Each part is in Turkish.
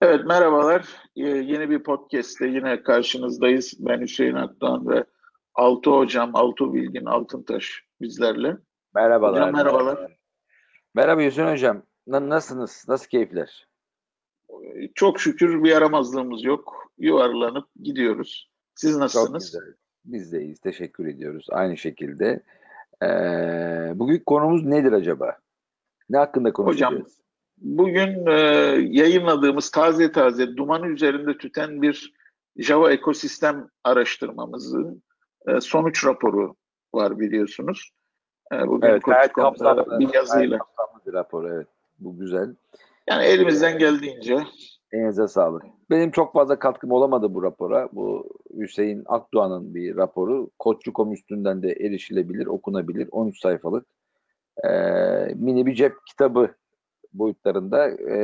Evet merhabalar. Ee, yeni bir podcast'te yine karşınızdayız. Ben Hüseyin Akdoğan ve Altı Hocam, Altı Bilgin Altıntaş bizlerle. Merhabalar. Hocam merhabalar. Merhaba Hüseyin Hocam. Na- nasılsınız? Nasıl keyifler? Ee, Çok şükür bir yaramazlığımız yok. Yuvarlanıp gidiyoruz. Siz Çok nasılsınız? güzel. Biz de iyiyiz. Teşekkür ediyoruz. Aynı şekilde. Ee, bugün konumuz nedir acaba? Ne hakkında konuşacağız? Hocam bugün e, yayınladığımız taze taze duman üzerinde tüten bir Java ekosistem araştırmamızın e, sonuç raporu var biliyorsunuz. E, bugün Evet, gayet kapsamlı, bir yazıyla. kapsamlı bir rapor. Evet. Bu güzel. Yani elimizden geldiğince Elinize sağlık. Benim çok fazla katkım olamadı bu rapora. Bu Hüseyin Akdoğan'ın bir raporu. Koççu.com üstünden de erişilebilir, okunabilir. 13 sayfalık. Ee, mini bir cep kitabı boyutlarında ee,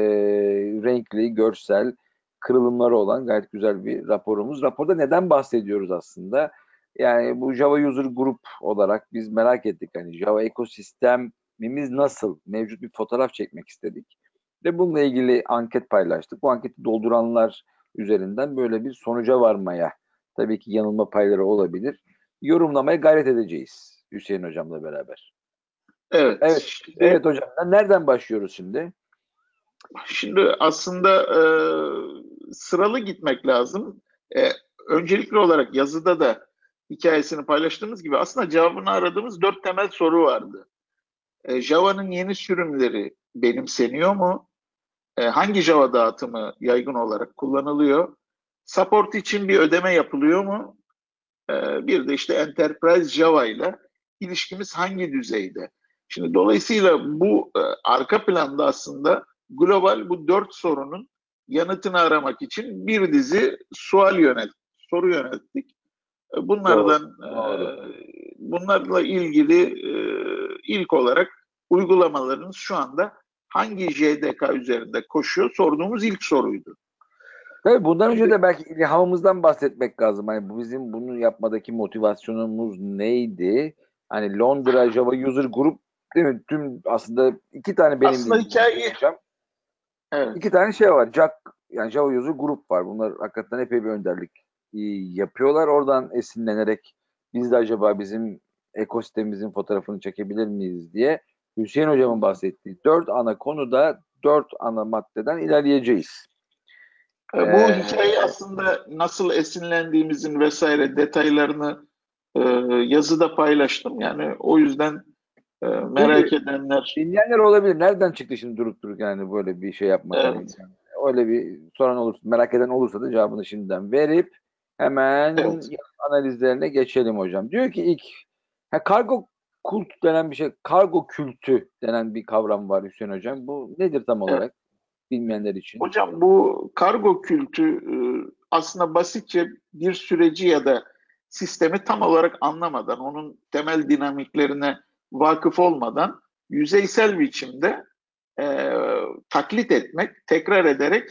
renkli, görsel, kırılımları olan gayet güzel bir raporumuz. Raporda neden bahsediyoruz aslında? Yani bu Java User Group olarak biz merak ettik. Hani Java ekosistemimiz nasıl? Mevcut bir fotoğraf çekmek istedik. Ve bununla ilgili anket paylaştık. Bu anketi dolduranlar üzerinden böyle bir sonuca varmaya tabii ki yanılma payları olabilir. Yorumlamaya gayret edeceğiz Hüseyin Hocam'la beraber. Evet. Evet, Şimdi, Evet hocam. Nereden başlıyoruz şimdi? şimdi aslında e, sıralı gitmek lazım. E, öncelikli olarak yazıda da hikayesini paylaştığımız gibi aslında cevabını aradığımız dört temel soru vardı. E, Java'nın yeni sürümleri benimseniyor mu? E, hangi Java dağıtımı yaygın olarak kullanılıyor? Support için bir ödeme yapılıyor mu? E, bir de işte Enterprise Java ile ilişkimiz hangi düzeyde? Şimdi dolayısıyla bu e, arka planda aslında global bu dört sorunun yanıtını aramak için bir dizi sual yönet, soru yönelttik. E, Bunlardan Doğru, e, bunlarla ilgili e, ilk olarak uygulamalarınız şu anda hangi JDK üzerinde koşuyor sorduğumuz ilk soruydu. Tabii bundan önce de belki ilhamımızdan bahsetmek lazım. Hani bizim bunu yapmadaki motivasyonumuz neydi? Hani Londra Java User Group değil mi? Tüm aslında iki tane benim Aslında hikaye-. Evet. İki tane şey var. Jack yani Java User Group var. Bunlar hakikaten epey bir önderlik e, yapıyorlar. Oradan esinlenerek biz de acaba bizim ekosistemimizin fotoğrafını çekebilir miyiz diye Hüseyin Hocam'ın bahsettiği dört ana konuda dört ana maddeden ilerleyeceğiz. E, Bu Ee, hikaye aslında nasıl esinlendiğimizin vesaire detaylarını e, yazıda paylaştım. Yani o yüzden e, merak edenler Dinleyenler olabilir. Nereden çıktı şimdi durup dururken yani böyle bir şey yapmak? Evet. Yani öyle bir soran olursa, merak eden olursa da cevabını şimdiden verip hemen Evet. analizlerine geçelim hocam. Diyor ki ilk ha, kargo kult denen bir şey, kargo kültü denen bir kavram var Hüseyin hocam. Bu nedir tam olarak bilmeyenler için? Hocam bu kargo kültü e, aslında basitçe bir süreci ya da sistemi tam olarak anlamadan, onun temel dinamiklerine vakıf olmadan yüzeysel biçimde e, taklit etmek, tekrar ederek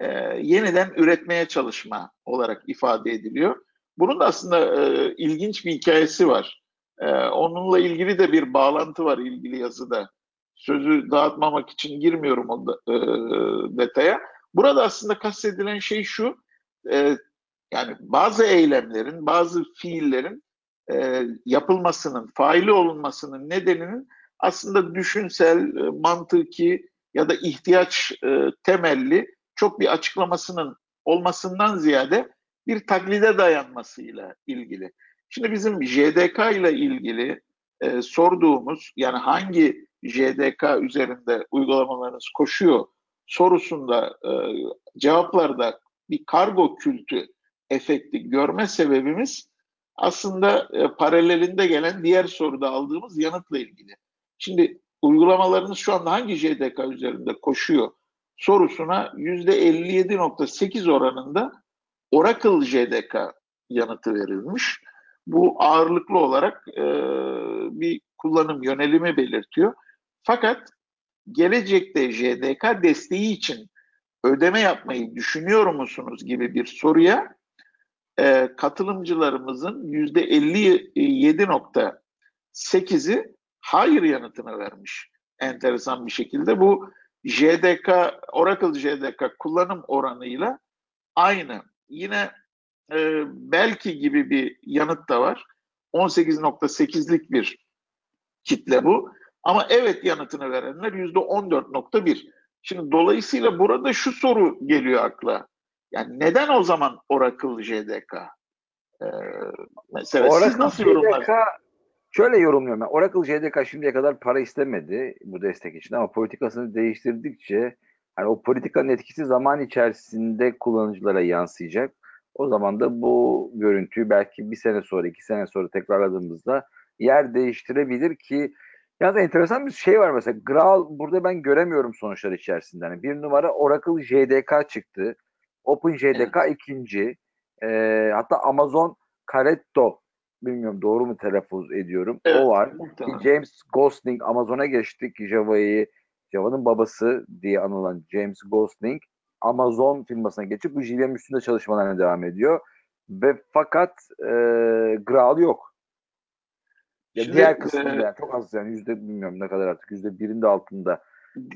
e, yeniden üretmeye çalışma olarak ifade ediliyor. Bunun da aslında e, ilginç bir hikayesi var. E, onunla ilgili de bir bağlantı var ilgili yazıda sözü dağıtmamak için girmiyorum o da, e, detaya. Burada aslında kastedilen şey şu, e, yani bazı eylemlerin, bazı fiillerin e, yapılmasının, faili olunmasının nedeninin aslında düşünsel, e, mantıki ya da ihtiyaç e, temelli çok bir açıklamasının olmasından ziyade bir taklide dayanmasıyla ilgili. Şimdi bizim JDK ile ilgili e, sorduğumuz yani hangi JDK üzerinde uygulamalarınız koşuyor sorusunda e, cevaplarda bir kargo kültü efekti görme sebebimiz aslında e, paralelinde gelen diğer soruda aldığımız yanıtla ilgili. Şimdi uygulamalarınız şu anda hangi JDK üzerinde koşuyor sorusuna %57.8 oranında Oracle JDK yanıtı verilmiş. Bu ağırlıklı olarak e, bir kullanım yönelimi belirtiyor. Fakat gelecekte JDK desteği için ödeme yapmayı düşünüyor musunuz gibi bir soruya e, katılımcılarımızın %57.8'i hayır yanıtını vermiş. Enteresan bir şekilde bu JDK, Oracle JDK kullanım oranıyla aynı. Yine e, belki gibi bir yanıt da var. 18.8'lik bir kitle bu. Ama evet yanıtını verenler %14.1. Şimdi dolayısıyla burada şu soru geliyor akla. Yani neden o zaman Oracle JDK? Ee, mesela Oracle siz nasıl JDK, Şöyle yorumluyorum ben. Oracle JDK şimdiye kadar para istemedi bu destek için ama politikasını değiştirdikçe hani o politikanın etkisi zaman içerisinde kullanıcılara yansıyacak. O zaman da bu görüntüyü belki bir sene sonra, iki sene sonra tekrarladığımızda yer değiştirebilir ki ya enteresan bir şey var mesela. Graal burada ben göremiyorum sonuçlar içerisinde. Yani bir numara Oracle JDK çıktı. Open JDK evet. ikinci. E, hatta Amazon Caretto bilmiyorum doğru mu telaffuz ediyorum. Evet, o var. Muhtemelen. James Gosling Amazon'a geçtik. Java'yı Java'nın babası diye anılan James Gosling Amazon firmasına geçip bu JVM üstünde çalışmalarına devam ediyor. Ve fakat e, Graal yok. Ya Şimdi, diğer kısmında e, yani çok az yani yüzde bilmiyorum ne kadar artık yüzde birinde altında.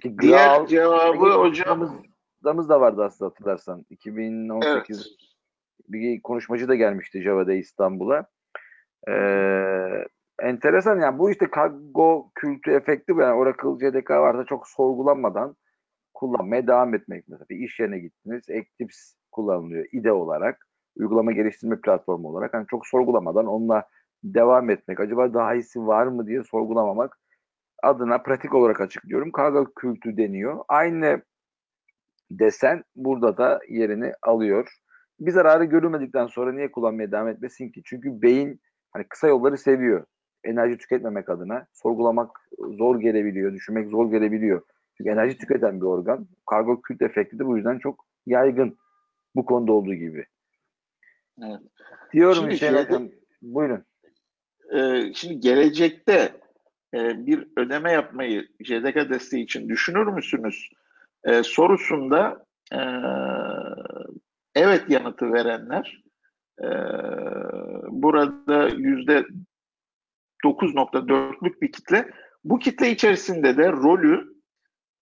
Ki diğer Graal, cevabı hocam damız da vardı aslında hatırlarsan. 2018 evet. bir konuşmacı da gelmişti Java'da İstanbul'a. Ee, enteresan yani bu işte kargo kültü efekti yani Oracle CDK varsa çok sorgulanmadan kullanmaya devam etmek. Mesela bir iş yerine gittiniz. Eclipse kullanılıyor IDE olarak. Uygulama geliştirme platformu olarak. Yani çok sorgulamadan onunla devam etmek. Acaba daha iyisi var mı diye sorgulamamak adına pratik olarak açıklıyorum. Kargo kültü deniyor. Aynı desen burada da yerini alıyor. Bir zararı görülmedikten sonra niye kullanmaya devam etmesin ki? Çünkü beyin hani kısa yolları seviyor. Enerji tüketmemek adına sorgulamak zor gelebiliyor, düşünmek zor gelebiliyor. Çünkü enerji tüketen bir organ. Kargo kült efekti de bu yüzden çok yaygın bu konuda olduğu gibi. Evet. Diyorum şimdi şeyde, Hocam, buyurun. E, şimdi gelecekte e, bir ödeme yapmayı JDK desteği için düşünür müsünüz? E, sorusunda e, evet yanıtı verenler e, burada yüzde 9.4'lük bir kitle. Bu kitle içerisinde de rolü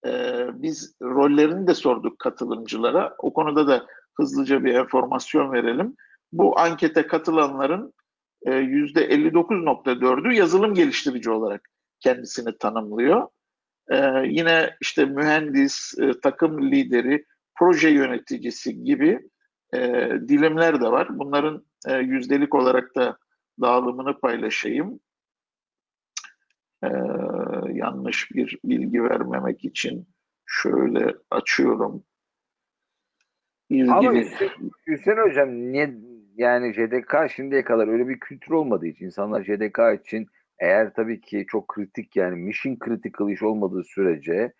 e, biz rollerini de sorduk katılımcılara. O konuda da hızlıca bir enformasyon verelim. Bu ankete katılanların e, yüzde 59.4'ü yazılım geliştirici olarak kendisini tanımlıyor. E, yine işte mühendis, e, takım lideri, proje yöneticisi gibi e, dilimler de var. Bunların e, yüzdelik olarak da dağılımını paylaşayım. E, yanlış bir bilgi vermemek için şöyle açıyorum. İlgili... Ama Hüseyin, Hüseyin Hocam niye yani JDK şimdiye kadar öyle bir kültür olmadığı için insanlar JDK için eğer tabii ki çok kritik yani mission critical iş olmadığı sürece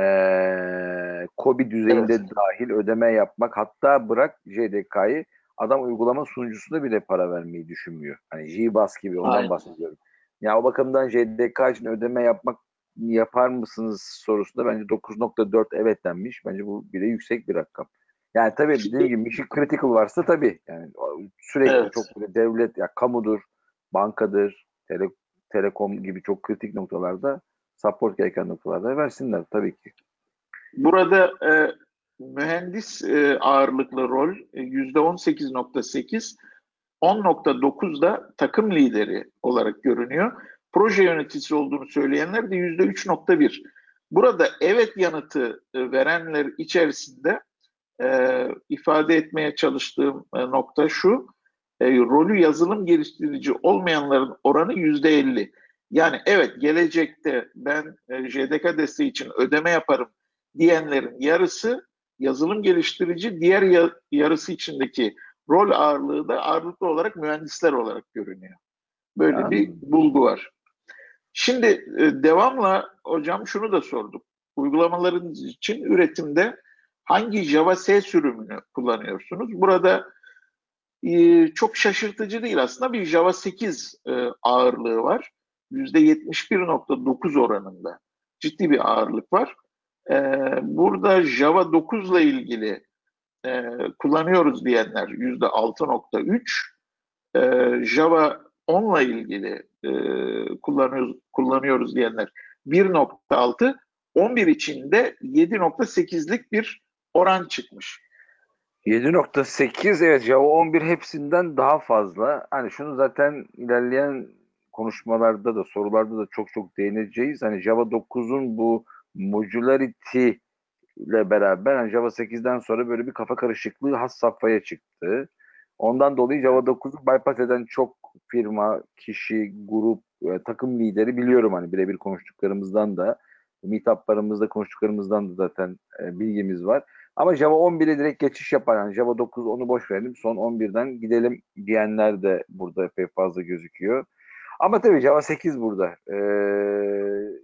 ee, COBI düzeyinde evet. dahil ödeme yapmak hatta bırak JDK'yı adam uygulama sunucusunda bile para vermeyi düşünmüyor. Hani JBoss gibi ondan Aynen. bahsediyorum. Ya o bakımdan JDK için ödeme yapmak yapar mısınız sorusunda bence 9.4 evet denmiş. Bence bu bile yüksek bir rakam. Yani tabii dediğim gibi mission critical varsa tabii yani sürekli evet. çok böyle devlet ya kamudur, bankadır, tele, telekom gibi çok kritik noktalarda support gereken noktalarda versinler tabii ki. Burada e, mühendis e, ağırlıklı rol yüzde 18.8 10.9'da takım lideri olarak görünüyor. Proje yöneticisi olduğunu söyleyenler de %3.1. Burada evet yanıtı e, verenler içerisinde e, ifade etmeye çalıştığım e, nokta şu. E, rolü yazılım geliştirici olmayanların oranı %50. Yani evet gelecekte ben e, JDK desteği için ödeme yaparım diyenlerin yarısı yazılım geliştirici, diğer ya, yarısı içindeki rol ağırlığı da ağırlıklı olarak mühendisler olarak görünüyor. Böyle yani. bir bulgu var. Şimdi e, devamla hocam şunu da sorduk. Uygulamaların için üretimde hangi Java S sürümünü kullanıyorsunuz? Burada e, çok şaşırtıcı değil aslında bir Java 8 e, ağırlığı var. %71.9 oranında ciddi bir ağırlık var. E, burada Java 9 ile ilgili e, kullanıyoruz diyenler %6.3, e, Java 10 ile ilgili e, kullanıyoruz, kullanıyoruz diyenler 1.6, 11 içinde 7.8'lik bir oran çıkmış. 7.8 evet Java 11 hepsinden daha fazla. Hani şunu zaten ilerleyen konuşmalarda da sorularda da çok çok değineceğiz. Hani Java 9'un bu modularity ile beraber hani Java 8'den sonra böyle bir kafa karışıklığı has safhaya çıktı. Ondan dolayı Java 9'u bypass eden çok firma, kişi, grup, takım lideri biliyorum hani birebir konuştuklarımızdan da meetuplarımızda konuştuklarımızdan da zaten e, bilgimiz var. Ama Java 11'e direkt geçiş yapan yani Java 9 onu boş verelim son 11'den gidelim diyenler de burada epey fazla gözüküyor. Ama tabii Java 8 burada. Ee,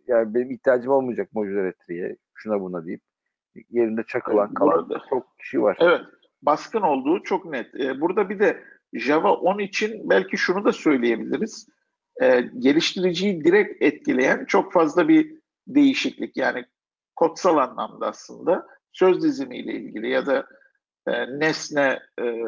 yani benim ihtiyacım olmayacak modülaretriye şuna buna deyip yerinde çakılan kalan çok kişi var. Evet. Baskın olduğu çok net. Ee, burada bir de Java 10 için belki şunu da söyleyebiliriz. Ee, geliştiriciyi direkt etkileyen çok fazla bir değişiklik. Yani kodsal anlamda aslında söz dizimiyle ilgili ya da e, nesne e,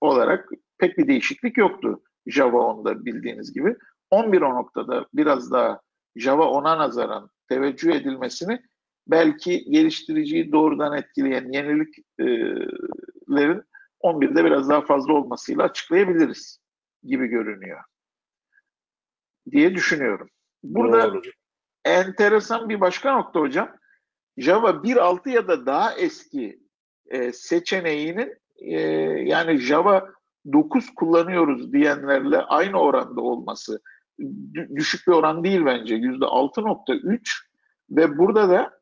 olarak pek bir değişiklik yoktu Java 10'da bildiğiniz gibi. 11 o noktada biraz daha Java 10'a nazaran teveccüh edilmesini belki geliştiriciyi doğrudan etkileyen yeniliklerin 11'de biraz daha fazla olmasıyla açıklayabiliriz gibi görünüyor diye düşünüyorum. Burada Doğru. enteresan bir başka nokta hocam. Java 1.6 ya da daha eski e, seçeneğinin e, yani Java 9 kullanıyoruz diyenlerle aynı oranda olması düşük bir oran değil bence. %6.3 ve burada da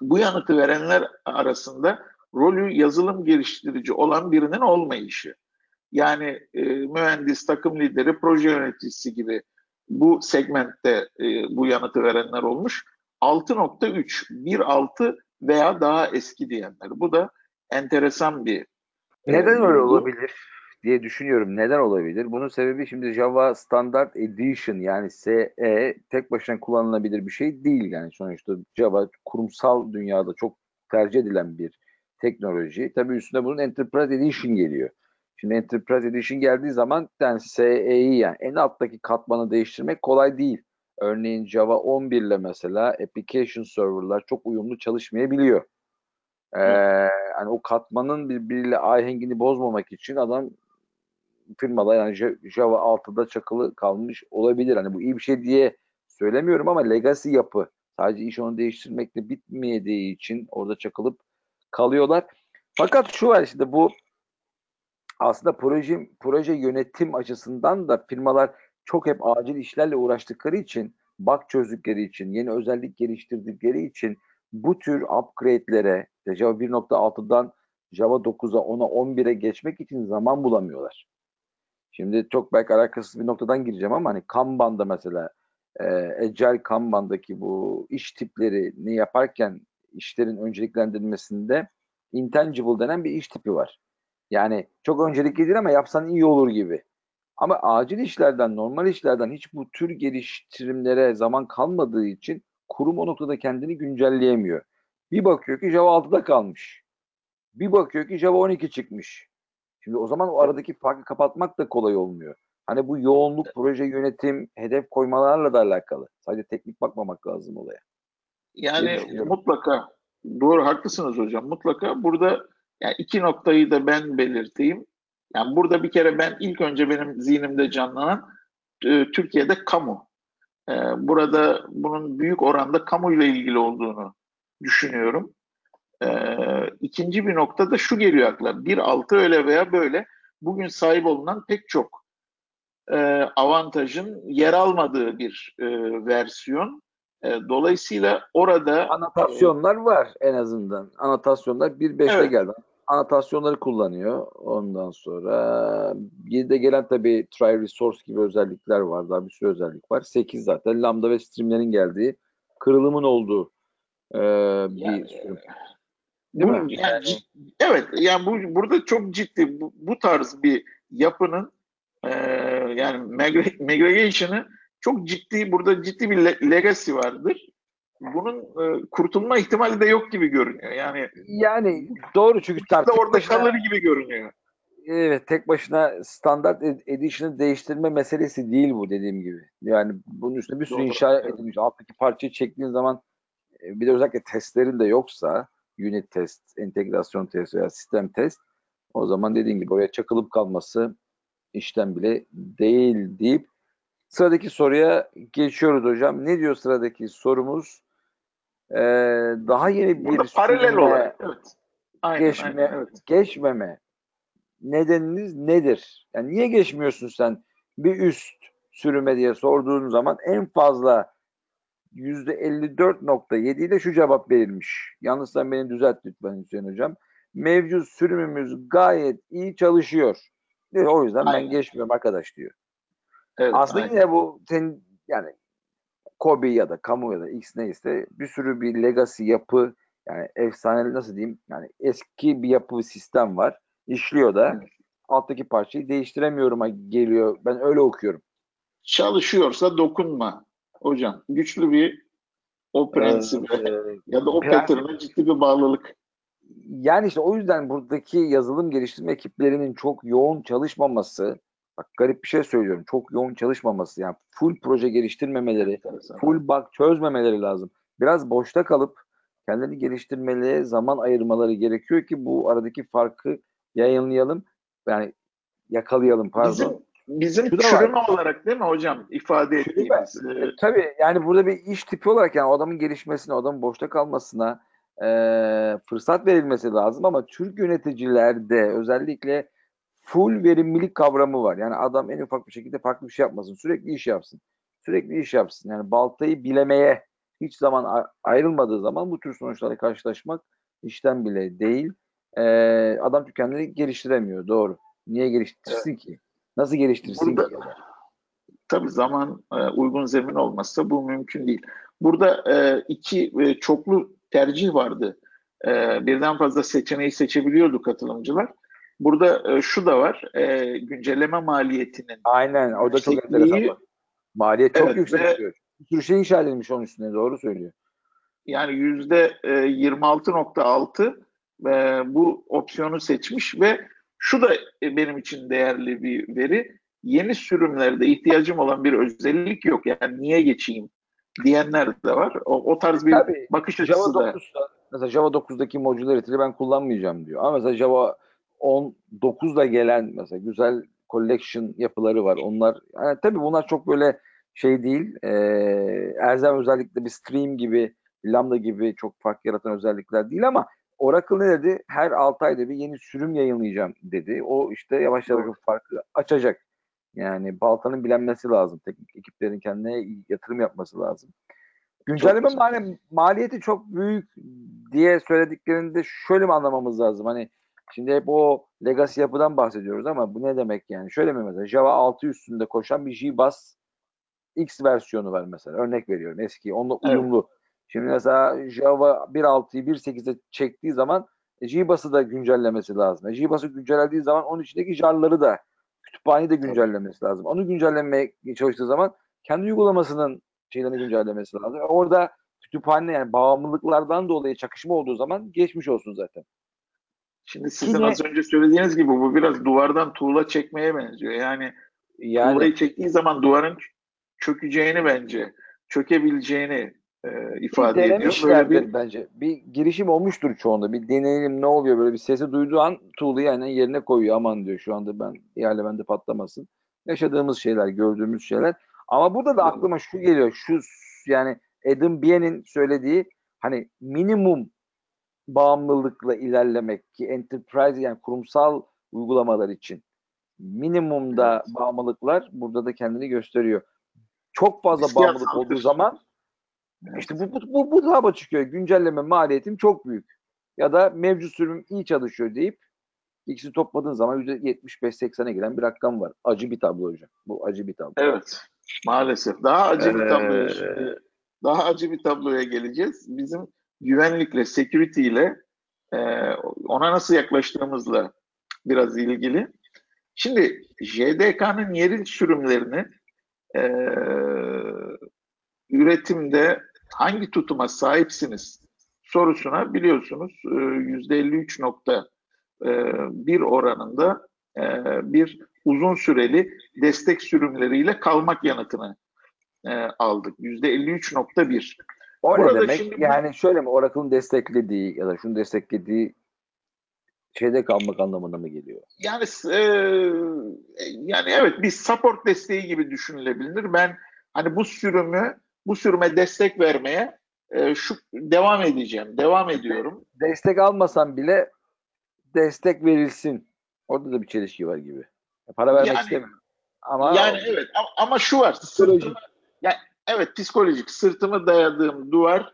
bu yanıtı verenler arasında rolü yazılım geliştirici olan birinin olmayışı. Yani e, mühendis, takım lideri, proje yöneticisi gibi bu segmentte e, bu yanıtı verenler olmuş. 6.3, 1.6 veya daha eski diyenler. Bu da enteresan bir e, Neden öyle olabilir diye düşünüyorum. Neden olabilir? Bunun sebebi şimdi Java Standard Edition yani SE tek başına kullanılabilir bir şey değil. Yani sonuçta Java kurumsal dünyada çok tercih edilen bir teknoloji. Tabii üstüne bunun Enterprise Edition geliyor. Şimdi Enterprise Edition geldiği zaman yani SE'yi yani en alttaki katmanı değiştirmek kolay değil. Örneğin Java 11 ile mesela application server'lar çok uyumlu çalışmayabiliyor. Ee, hani o katmanın birbiriyle ahengini bozmamak için adam firmada yani Java 6'da çakılı kalmış olabilir. Hani bu iyi bir şey diye söylemiyorum ama legacy yapı sadece iş onu değiştirmekle bitmeyeceği için orada çakılıp kalıyorlar. Fakat şu var işte bu aslında proje proje yönetim açısından da firmalar çok hep acil işlerle uğraştıkları için, bug çözdükleri için, yeni özellik geliştirdikleri için bu tür upgrade'lere Java 1.6'dan Java 9'a 10'a 11'e geçmek için zaman bulamıyorlar. Şimdi çok belki alakasız bir noktadan gireceğim ama hani Kanban'da mesela e, Agile Kanban'daki bu iş tiplerini yaparken işlerin önceliklendirilmesinde intangible denen bir iş tipi var. Yani çok öncelikli değil ama yapsan iyi olur gibi. Ama acil işlerden, normal işlerden hiç bu tür geliştirimlere zaman kalmadığı için kurum o noktada kendini güncelleyemiyor. Bir bakıyor ki Java 6'da kalmış. Bir bakıyor ki Java 12 çıkmış. Şimdi o zaman o aradaki farkı kapatmak da kolay olmuyor. Hani bu yoğunluk, proje yönetim, hedef koymalarla da alakalı. Sadece teknik bakmamak lazım olaya. Yani mutlaka doğru haklısınız hocam. Mutlaka burada yani iki noktayı da ben belirteyim. Yani burada bir kere ben ilk önce benim zihnimde canlanan e, Türkiye'de kamu. E, burada bunun büyük oranda kamuyla ilgili olduğunu düşünüyorum. E, ikinci bir nokta da şu geliyor akla. Bir altı öyle veya böyle bugün sahip olunan pek çok e, avantajın yer almadığı bir e, versiyon. E, dolayısıyla orada anotasyonlar var en azından. Anotasyonlar 1.5'te evet. geldi anotasyonları kullanıyor. Ondan sonra 7'de gelen tabii try resource gibi özellikler var. Daha bir sürü özellik var. 8 zaten lambda ve streamlerin geldiği kırılımın olduğu e, bir yani, sürüm. Değil bu, mi? Yani, evet. Yani bu burada çok ciddi bu, bu tarz bir yapının e, yani migration'ı çok ciddi burada ciddi bir legacy vardır bunun e, kurtulma ihtimali de yok gibi görünüyor. Yani yani doğru çünkü da orada başına, kalır gibi görünüyor. Evet tek başına standart edition'ı değiştirme meselesi değil bu dediğim gibi. Yani bunun üstüne bir sürü doğru. inşa edilmiş. Alttaki parçayı çektiğin zaman e, bir de özellikle testlerin de yoksa unit test, entegrasyon test veya sistem test o zaman dediğim gibi oraya çakılıp kalması işten bile değil deyip sıradaki soruya geçiyoruz hocam. Ne diyor sıradaki sorumuz? Ee, daha yeni bir Burada paralel olarak evet. Aynen, geçme, aynen, evet. geçmeme nedeniniz nedir? Yani niye geçmiyorsun sen bir üst sürüme diye sorduğun zaman en fazla %54.7 ile şu cevap verilmiş. Yalnızsa beni düzelt lütfen Hüseyin Hocam. Mevcut sürümümüz gayet iyi çalışıyor. Diyor, o yüzden aynen. ben geçmiyorum arkadaş diyor. Evet, Aslında aynen. yine bu yani Kobe ya da Kamu ya da X neyse bir sürü bir legacy yapı yani efsane nasıl diyeyim yani eski bir yapı sistem var. İşliyor da evet. alttaki parçayı değiştiremiyorum geliyor. Ben öyle okuyorum. Çalışıyorsa dokunma hocam. Güçlü bir o prensibe ee, ya da o pattern'a ciddi bir bağlılık. Yani işte o yüzden buradaki yazılım geliştirme ekiplerinin çok yoğun çalışmaması Bak garip bir şey söylüyorum. Çok yoğun çalışmaması yani full proje geliştirmemeleri, full bug çözmemeleri lazım. Biraz boşta kalıp kendini geliştirmeleri zaman ayırmaları gerekiyor ki bu aradaki farkı yayınlayalım. Yani yakalayalım pardon. Bizim, bizim çürüme olarak değil mi hocam ifade ettiğimiz? E, e, tabii yani burada bir iş tipi olarak yani adamın gelişmesine, adamın boşta kalmasına e, fırsat verilmesi lazım ama Türk yöneticilerde özellikle full verimlilik kavramı var. Yani adam en ufak bir şekilde farklı bir şey yapmasın. Sürekli iş yapsın. Sürekli iş yapsın. Yani baltayı bilemeye hiç zaman ayrılmadığı zaman bu tür sonuçlarla karşılaşmak işten bile değil. Ee, adam kendini geliştiremiyor. Doğru. Niye geliştirsin evet. ki? Nasıl geliştirsin Burada, ki? Tabii zaman e, uygun zemin olmazsa bu mümkün değil. Burada e, iki e, çoklu tercih vardı. Birden fazla seçeneği seçebiliyordu katılımcılar. Burada e, şu da var. E, güncelleme maliyetinin Aynen. O da çok enteresan. Maliyet çok evet, yüksek. Ve, bir sürü şey inşa edilmiş onun üstüne. Doğru söylüyor. Yani yüzde 26.6 e, e, bu opsiyonu seçmiş ve şu da e, benim için değerli bir veri. Yeni sürümlerde ihtiyacım olan bir özellik yok. Yani niye geçeyim diyenler de var. O, o tarz bir Tabii, bakış açısı Java da. 9'da, mesela Java 9'daki modularity'yi ben kullanmayacağım diyor. Ama mesela Java 19'da gelen mesela güzel collection yapıları var. Onlar yani tabii bunlar çok böyle şey değil. E, Erzem özellikle bir stream gibi, Lambda gibi çok fark yaratan özellikler değil ama Oracle ne dedi? Her 6 ayda bir yeni sürüm yayınlayacağım dedi. O işte yavaş yavaş farkı açacak. Yani baltanın bilenmesi lazım. Teknik ekiplerin kendine yatırım yapması lazım. Güncelleme mali, maliyeti çok büyük diye söylediklerinde şöyle mi anlamamız lazım? Hani Şimdi hep o legacy yapıdan bahsediyoruz ama bu ne demek yani? Şöyle mi mesela Java 6 üstünde koşan bir JBoss X versiyonu var mesela. Örnek veriyorum eski. Onunla evet. uyumlu. Şimdi mesela Java 1.6'yı 1.8'e çektiği zaman e, JBoss'ı da güncellemesi lazım. E, JBoss'ı güncellediği zaman onun içindeki jarları da kütüphaneyi de güncellemesi evet. lazım. Onu güncellemeye çalıştığı zaman kendi uygulamasının şeylerini güncellemesi lazım. Orada kütüphane yani bağımlılıklardan dolayı çakışma olduğu zaman geçmiş olsun zaten. Şimdi sizin Yine, az önce söylediğiniz gibi bu biraz duvardan tuğla çekmeye benziyor. Yani, yani tuğlayı çektiği zaman duvarın çökeceğini bence, çökebileceğini e, ifade ediyor. Böyle bir bence. Bir girişim olmuştur çoğunda. Bir deneyelim ne oluyor böyle bir sesi duyduğu an tuğlayı yani yerine koyuyor. Aman diyor şu anda ben ihale bende patlamasın. Yaşadığımız şeyler, gördüğümüz şeyler. Ama burada da aklıma şu geliyor. Şu yani Adam Bien'in söylediği hani minimum bağımlılıkla ilerlemek ki enterprise yani kurumsal uygulamalar için minimumda evet. bağımlılıklar burada da kendini gösteriyor. Çok fazla İstiyat bağımlılık olduğu zaman evet. işte bu, bu, bu, bu tarafa çıkıyor. Güncelleme maliyetim çok büyük. Ya da mevcut sürüm iyi çalışıyor deyip ikisini topladığın zaman %75-80'e gelen bir rakam var. Acı bir tablo hocam. Bu acı bir tablo. Evet. Maalesef. Daha acı ee... bir şimdi, daha acı bir tabloya geleceğiz. Bizim güvenlikle, security ile e, ona nasıl yaklaştığımızla biraz ilgili. Şimdi JDK'nın yerel sürümlerini e, üretimde hangi tutuma sahipsiniz sorusuna biliyorsunuz %53.1 e, oranında e, bir uzun süreli destek sürümleriyle kalmak yanıtını e, aldık. %53.1. O Burada ne demek? Şimdi yani şöyle mi Oracle'ın desteklediği ya da şunu desteklediği şeyde kalmak anlamına mı geliyor? Yani e, yani evet bir support desteği gibi düşünülebilir. Ben hani bu sürümü bu sürüme destek vermeye e, şu devam edeceğim. Devam ediyorum. Destek almasam bile destek verilsin. Orada da bir çelişki var gibi. Para vermek yani, istemiyorum. Ama yani evet ama, ama şu var. Sırtımı, yani, evet psikolojik sırtımı dayadığım duvar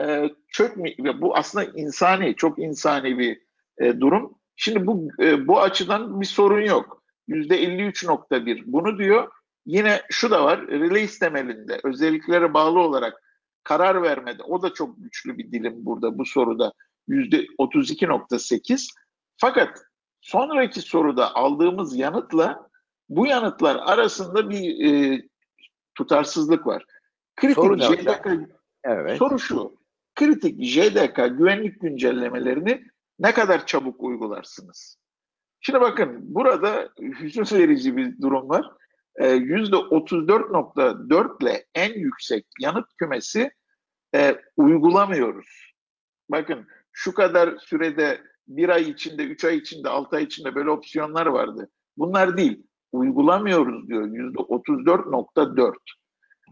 e, çökmüyor. Bu aslında insani, çok insani bir e, durum. Şimdi bu e, bu açıdan bir sorun yok. Yüzde 53.1 bunu diyor. Yine şu da var. Release temelinde özelliklere bağlı olarak karar vermedi. O da çok güçlü bir dilim burada bu soruda. Yüzde 32.8. Fakat sonraki soruda aldığımız yanıtla bu yanıtlar arasında bir e, tutarsızlık var. Kritik soru JDK, evet. soru şu. Kritik JDK güvenlik güncellemelerini ne kadar çabuk uygularsınız? Şimdi bakın burada hüzün verici bir durum var. %34.4 ile en yüksek yanıt kümesi e, uygulamıyoruz. Bakın şu kadar sürede bir ay içinde, üç ay içinde, altı ay içinde böyle opsiyonlar vardı. Bunlar değil. Uygulamıyoruz diyor yüzde 34.4.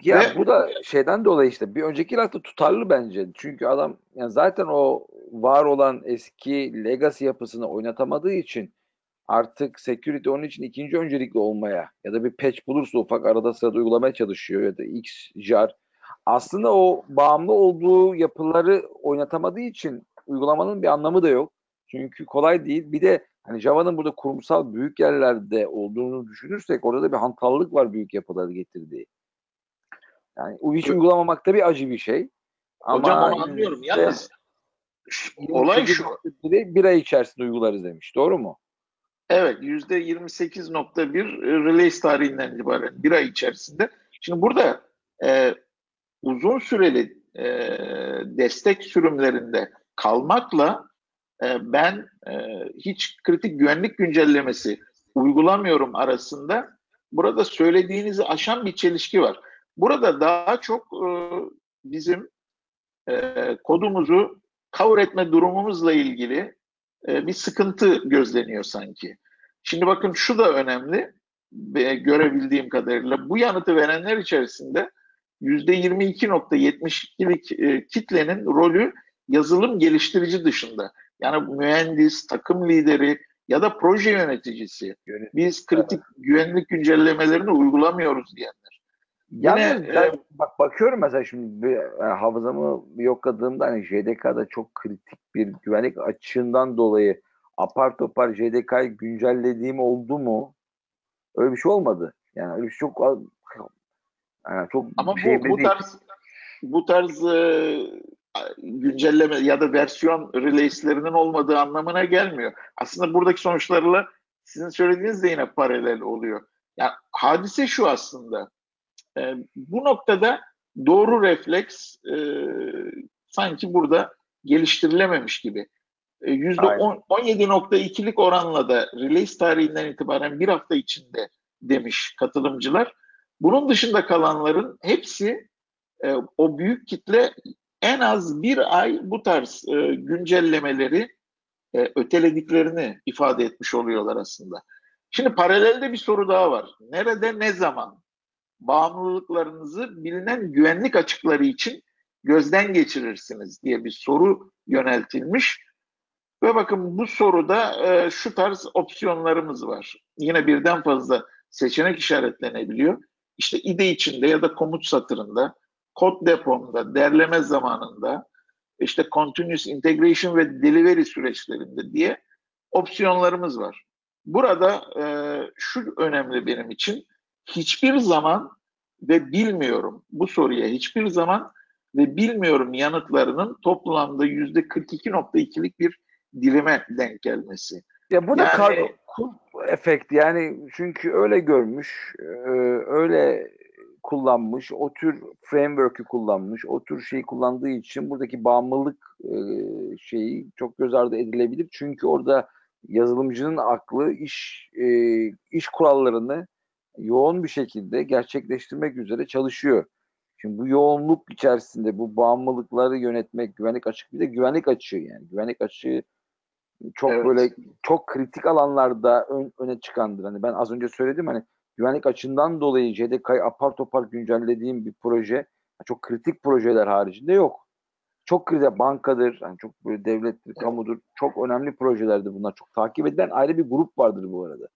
Ya Ve, bu da şeyden dolayı işte bir önceki hafta tutarlı bence. Çünkü adam yani zaten o var olan eski legacy yapısını oynatamadığı için artık security onun için ikinci öncelikli olmaya ya da bir patch bulursa ufak arada sırada uygulamaya çalışıyor ya da X jar aslında o bağımlı olduğu yapıları oynatamadığı için uygulamanın bir anlamı da yok. Çünkü kolay değil. Bir de hani Java'nın burada kurumsal büyük yerlerde olduğunu düşünürsek orada da bir hantallık var büyük yapıları getirdiği. Yani hiç uygulamamak da bir acı bir şey. Hocam Ama onu anlıyorum. Yalnız olay şu. Bir ay içerisinde uygularız demiş. Doğru mu? Evet. Yüzde 28.1 release tarihinden itibaren bir ay içerisinde. Şimdi burada e, uzun süreli e, destek sürümlerinde kalmakla e, ben e, hiç kritik güvenlik güncellemesi uygulamıyorum arasında burada söylediğinizi aşan bir çelişki var. Burada daha çok e, bizim e, kodumuzu cover etme durumumuzla ilgili e, bir sıkıntı gözleniyor sanki. Şimdi bakın şu da önemli e, görebildiğim kadarıyla bu yanıtı verenler içerisinde %22.72'lik e, kitlenin rolü yazılım geliştirici dışında. Yani mühendis, takım lideri ya da proje yöneticisi. Biz kritik güvenlik güncellemelerini uygulamıyoruz diyenler. Yine, Yalnız ben e, bak bakıyorum mesela şimdi bir, yani hafızamı yokladığımda hani JDK'da çok kritik bir güvenlik açığından dolayı apar topar JDK'yı güncellediğim oldu mu? Öyle bir şey olmadı. Yani öyle bir şey çok yani çok Ama şey bu, bu tarz bu tarz e, güncelleme ya da versiyon release'lerinin olmadığı anlamına gelmiyor. Aslında buradaki sonuçlarla sizin söylediğiniz de yine paralel oluyor. Yani hadise şu aslında. E, bu noktada doğru refleks e, sanki burada geliştirilememiş gibi. E, %17.2'lik oranla da release tarihinden itibaren bir hafta içinde demiş katılımcılar. Bunun dışında kalanların hepsi e, o büyük kitle en az bir ay bu tarz e, güncellemeleri e, ötelediklerini ifade etmiş oluyorlar aslında. Şimdi paralelde bir soru daha var. Nerede, ne zaman bağımlılıklarınızı bilinen güvenlik açıkları için gözden geçirirsiniz diye bir soru yöneltilmiş. Ve bakın bu soruda e, şu tarz opsiyonlarımız var. Yine birden fazla seçenek işaretlenebiliyor. İşte ide içinde ya da komut satırında, kod depomda, derleme zamanında, işte continuous integration ve delivery süreçlerinde diye opsiyonlarımız var. Burada e, şu önemli benim için, hiçbir zaman ve bilmiyorum bu soruya hiçbir zaman ve bilmiyorum yanıtlarının toplamda yüzde 42.2'lik bir dilime denk gelmesi. Ya bu da yani, kargo efekt yani çünkü öyle görmüş, e, öyle kullanmış, o tür framework'ü kullanmış, o tür şeyi kullandığı için buradaki bağımlılık e, şeyi çok göz ardı edilebilir. Çünkü orada yazılımcının aklı iş e, iş kurallarını yoğun bir şekilde gerçekleştirmek üzere çalışıyor. Şimdi bu yoğunluk içerisinde bu bağımlılıkları yönetmek, güvenlik açık bir de güvenlik açığı yani. Güvenlik açığı çok evet. böyle çok kritik alanlarda ön, öne çıkandır. Hani ben az önce söyledim hani güvenlik açısından dolayı JDK'yı apar topar güncellediğim bir proje çok kritik projeler haricinde yok. Çok kritik bankadır, yani çok böyle devlettir, kamudur. Çok önemli projelerdir bunlar. Çok takip edilen ayrı bir grup vardır bu arada.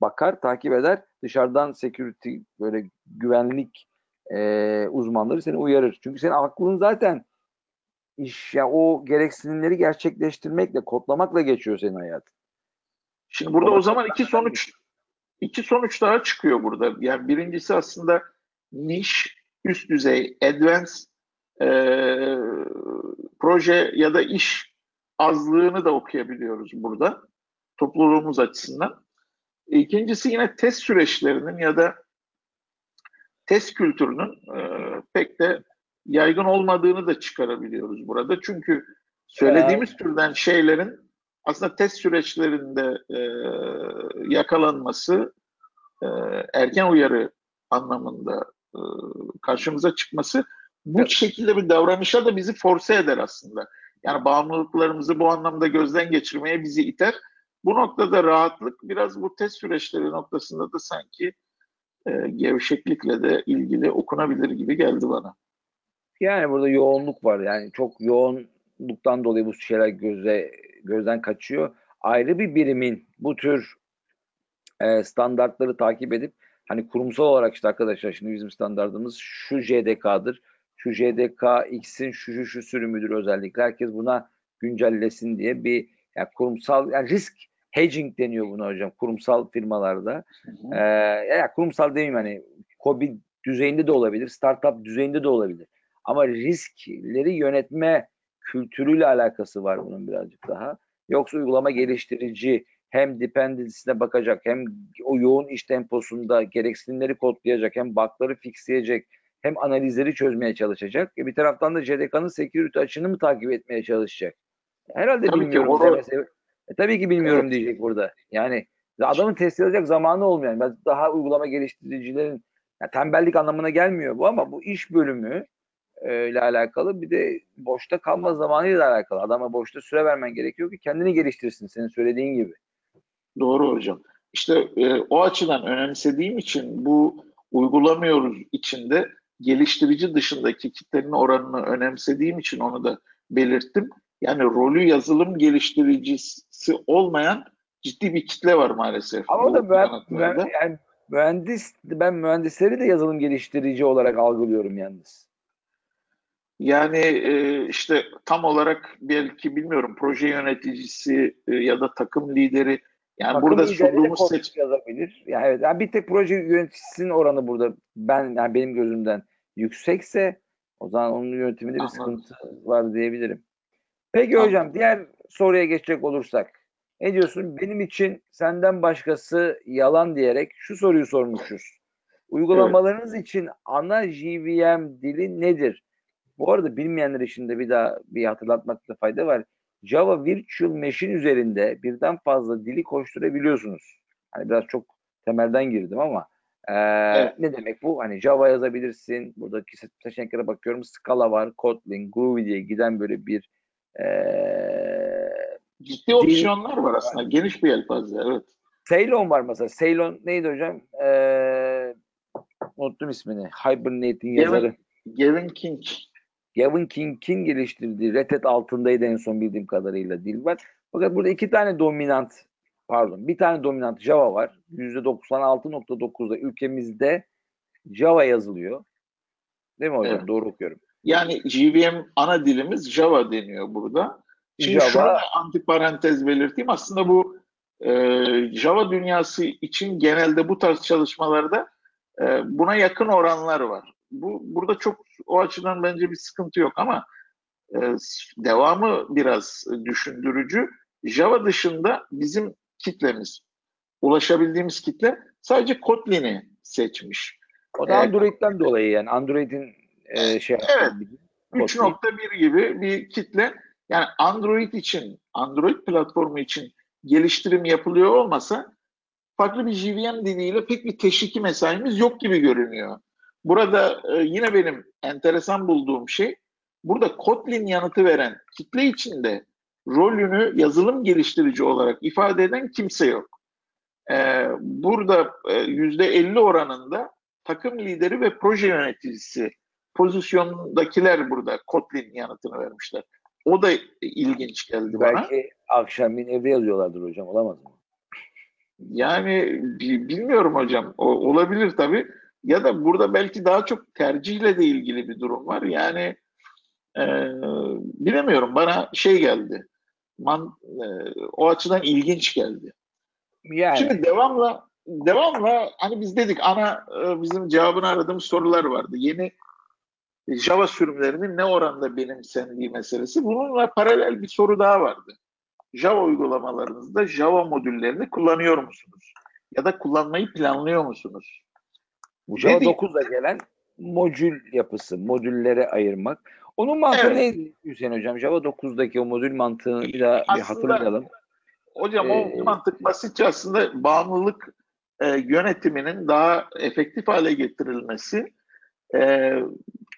Bakar, takip eder. Dışarıdan security böyle güvenlik e, uzmanları seni uyarır. Çünkü senin aklın zaten iş ya yani o gereksinimleri gerçekleştirmekle, kodlamakla geçiyor senin hayatın. Şimdi burada o zaman iki sonuç iki sonuç daha çıkıyor burada. Yani birincisi aslında niş, üst düzey, advanced e, proje ya da iş azlığını da okuyabiliyoruz burada topluluğumuz açısından. İkincisi yine test süreçlerinin ya da test kültürünün e, pek de yaygın olmadığını da çıkarabiliyoruz burada. Çünkü söylediğimiz türden şeylerin aslında test süreçlerinde e, yakalanması, e, erken uyarı anlamında e, karşımıza çıkması bu evet. şekilde bir davranışa da bizi force eder aslında. Yani bağımlılıklarımızı bu anlamda gözden geçirmeye bizi iter. Bu noktada rahatlık biraz bu test süreçleri noktasında da sanki e, gevşeklikle de ilgili okunabilir gibi geldi bana. Yani burada yoğunluk var. Yani çok yoğunluktan dolayı bu şeyler göze gözden kaçıyor. Ayrı bir birimin bu tür e, standartları takip edip hani kurumsal olarak işte arkadaşlar şimdi bizim standartımız şu JDK'dır. Şu JDK X'in şu şu şu sürümüdür özellikle. Herkes buna güncellesin diye bir yani kurumsal yani risk hedging deniyor buna hocam kurumsal firmalarda. Ee, yani kurumsal demeyeyim hani COBI düzeyinde de olabilir, startup düzeyinde de olabilir. Ama riskleri yönetme kültürüyle alakası var bunun birazcık daha. Yoksa uygulama geliştirici hem dependency'sine bakacak hem o yoğun iş temposunda gereksinimleri kodlayacak hem bug'ları fixleyecek hem analizleri çözmeye çalışacak. E bir taraftan da JDK'nın security açığını mı takip etmeye çalışacak? Herhalde tabii bilmiyorum. Ki, e, tabii ki bilmiyorum evet. diyecek burada. Yani adamın test edecek zamanı olmayan. Ben daha uygulama geliştiricilerin yani tembellik anlamına gelmiyor bu ama bu iş bölümü e, ile alakalı bir de boşta kalma zamanıyla alakalı. Adama boşta süre vermen gerekiyor ki kendini geliştirsin senin söylediğin gibi. Doğru hocam. İşte e, o açıdan önemsediğim için bu uygulamıyoruz içinde geliştirici dışındaki kitlenin oranını önemsediğim için onu da belirttim. Yani rolü yazılım geliştiricisi olmayan ciddi bir kitle var maalesef. Ama da ben, ben yani mühendis ben mühendisleri de yazılım geliştirici olarak algılıyorum yalnız. Yani e, işte tam olarak belki bilmiyorum proje yöneticisi e, ya da takım lideri yani takım burada sunduğumuz seç yazabilir. Yani evet. Yani bir tek proje yöneticisinin oranı burada ben yani benim gözümden yüksekse o zaman onun yönetiminde bir sıkıntı var diyebilirim. Peki Anladım. hocam diğer soruya geçecek olursak. Ne diyorsun? Benim için senden başkası yalan diyerek şu soruyu sormuşuz. Uygulamalarınız evet. için ana JVM dili nedir? Bu arada bilmeyenler için de bir daha bir hatırlatmakta fayda var. Java Virtual Machine üzerinde birden fazla dili koşturabiliyorsunuz. Hani biraz çok temelden girdim ama ee, evet. ne demek bu? Hani Java yazabilirsin. Buradaki seçeneklere bakıyorum. Scala var, Kotlin, Groovy diye giden böyle bir ee, ciddi opsiyonlar var aslında. Var. Geniş bir yelpaze. Evet. Ceylon var mesela. Ceylon neydi hocam? Ee, unuttum ismini. Hibernate'in yazarı. Gavin King. Gavin King'in geliştirdiği Red Hat altındaydı en son bildiğim kadarıyla dil var. Fakat burada iki tane dominant pardon bir tane dominant Java var. %96.9'da ülkemizde Java yazılıyor. Değil mi hocam? Evet. Doğru okuyorum. Yani JVM ana dilimiz Java deniyor burada. Şimdi Java, da antiparantez belirteyim. Aslında bu e, Java dünyası için genelde bu tarz çalışmalarda e, buna yakın oranlar var. Bu burada çok o açıdan bence bir sıkıntı yok ama e, devamı biraz düşündürücü. Java dışında bizim kitlemiz, ulaşabildiğimiz kitle sadece Kotlin'i seçmiş. O da Android'den ee, dolayı yani Android'in e, şey Evet. 3.1 gibi bir kitle. Yani Android için, Android platformu için geliştirim yapılıyor olmasa farklı bir JVM diliyle pek bir teşviki mesaimiz yok gibi görünüyor. burada e, yine benim enteresan bulduğum şey burada Kotlin yanıtı veren kitle içinde rolünü yazılım geliştirici olarak ifade eden kimse yok. Ee, burada e, yüzde 50 oranında takım lideri ve proje yöneticisi pozisyondakiler burada Kotlin yanıtını vermişler. O da ilginç geldi Belki bana. Belki akşamleyin evde yazıyorlardır hocam olamaz mı? Yani bilmiyorum hocam. O, olabilir tabii. Ya da burada belki daha çok tercihle de ilgili bir durum var. Yani e, bilemiyorum. Bana şey geldi. Man, e, o açıdan ilginç geldi. Yani. Şimdi devamla devamla hani biz dedik ana e, bizim cevabını aradığımız sorular vardı. Yeni Java sürümlerinin ne oranda benimsendiği meselesi. Bununla paralel bir soru daha vardı. Java uygulamalarınızda Java modüllerini kullanıyor musunuz? Ya da kullanmayı planlıyor musunuz? Bu Java Dedik, 9'da gelen modül yapısı, modüllere ayırmak. Onun mantığı evet. neydi Hüseyin Hocam? Java 9'daki o modül mantığını bir daha aslında, bir hatırlayalım. Hocam ee, o mantık basitçe aslında bağımlılık e, yönetiminin daha efektif hale getirilmesi e,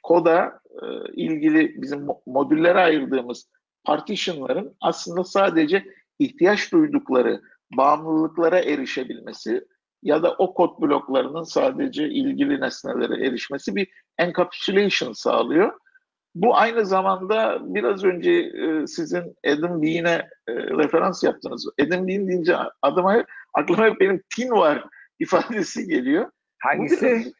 koda e, ilgili bizim modüllere ayırdığımız partitionların aslında sadece ihtiyaç duydukları bağımlılıklara erişebilmesi ya da o kod bloklarının sadece ilgili nesnelere erişmesi bir encapsulation sağlıyor. Bu aynı zamanda biraz önce e, sizin Adam Bean'e e, referans yaptınız. Adam Bean deyince adıma aklıma hep benim tin var ifadesi geliyor. Hangisi?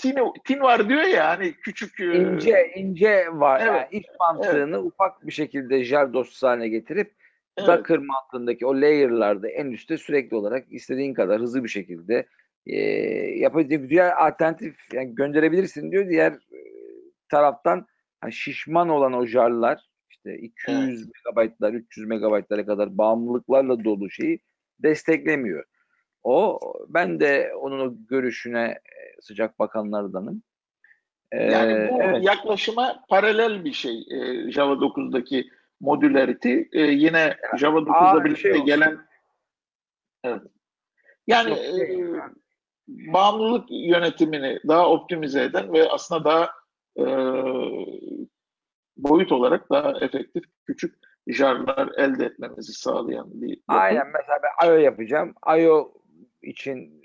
Tin, tin var diyor ya hani küçük e, ince ince var. Evet. Yani iç mantığını evet. ufak bir şekilde jar dosyası haline getirip evet. Docker mantığındaki o layer'larda en üstte sürekli olarak istediğin kadar hızlı bir şekilde e, yapabilecek diğer alternatif yani gönderebilirsin diyor. Diğer e, taraftan yani şişman olan o jarlar işte 200 evet. megabaytlar, 300 megabaytlara kadar bağımlılıklarla dolu şeyi desteklemiyor. O ben de onun o görüşüne e, sıcak bakanlardanım. Ee, yani bu evet. yaklaşıma paralel bir şey e, Java 9'daki modülarity. E, yine Java 9'da birlikte şey gelen evet. Yani e, bağımlılık yönetimini daha optimize eden ve aslında daha e, boyut olarak daha efektif küçük jarlar elde etmemizi sağlayan bir yapı. Aynen mesela ben IO yapacağım. IO için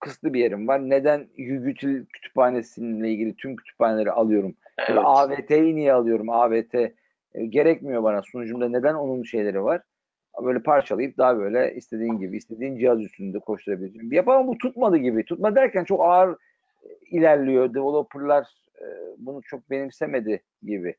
kısıtlı bir yerim var. Neden Util kütüphanesiyle ilgili tüm kütüphaneleri alıyorum? Evet. AVT'yi niye alıyorum? AVT e, gerekmiyor bana sunucumda. Neden onun şeyleri var? Böyle parçalayıp daha böyle istediğin gibi, istediğin cihaz üstünde koşturabilirim. Yapamam bu tutmadı gibi. Tutma derken çok ağır e, ilerliyor. Developerlar e, bunu çok benimsemedi gibi.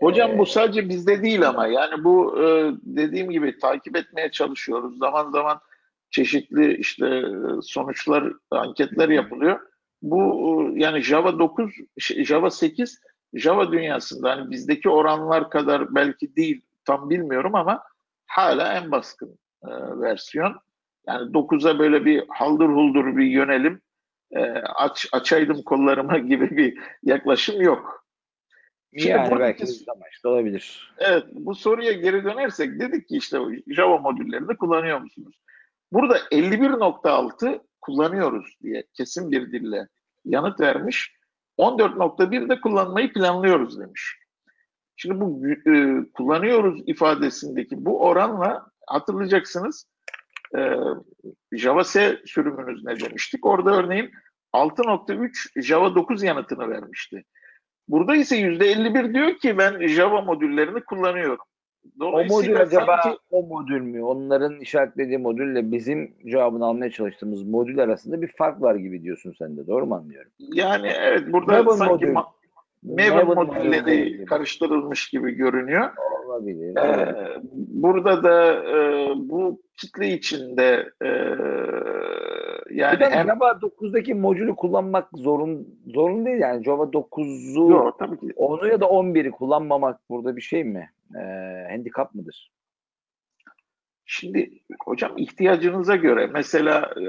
Hocam bu sadece bizde değil ama yani bu dediğim gibi takip etmeye çalışıyoruz. Zaman zaman çeşitli işte sonuçlar, anketler yapılıyor. Bu yani Java 9, Java 8 Java dünyasında hani bizdeki oranlar kadar belki değil tam bilmiyorum ama hala en baskın e, versiyon. Yani 9'a böyle bir haldır huldur bir yönelim e, aç açaydım kollarıma gibi bir yaklaşım yok. Şimdi yani buradaki, belki amaçlı olabilir. Evet bu soruya geri dönersek dedik ki işte Java modüllerini kullanıyor musunuz? Burada 51.6 kullanıyoruz diye kesin bir dille yanıt vermiş. 14.1 de kullanmayı planlıyoruz demiş. Şimdi bu e, kullanıyoruz ifadesindeki bu oranla hatırlayacaksınız e, Java C sürümünüz ne demiştik? Orada örneğin 6.3 Java 9 yanıtını vermişti. Burada ise %51 diyor ki ben Java modüllerini kullanıyorum. O modül acaba sanki... o modül mü? Onların işaretlediği modülle bizim cevabını almaya çalıştığımız modül arasında bir fark var gibi diyorsun sen de. Doğru mu anlıyorum? Yani evet burada Maven sanki modül. Ma- Maven modülleri karıştırılmış gibi görünüyor. Olabilir. Ee, evet. Burada da e, bu kitle içinde e, yani hem... Java 9'daki modülü kullanmak zorun zorun değil yani Java 9'u Yok, tabii ki. onu ya da 11'i kullanmamak burada bir şey mi? E, handikap mıdır? Şimdi hocam ihtiyacınıza göre mesela e,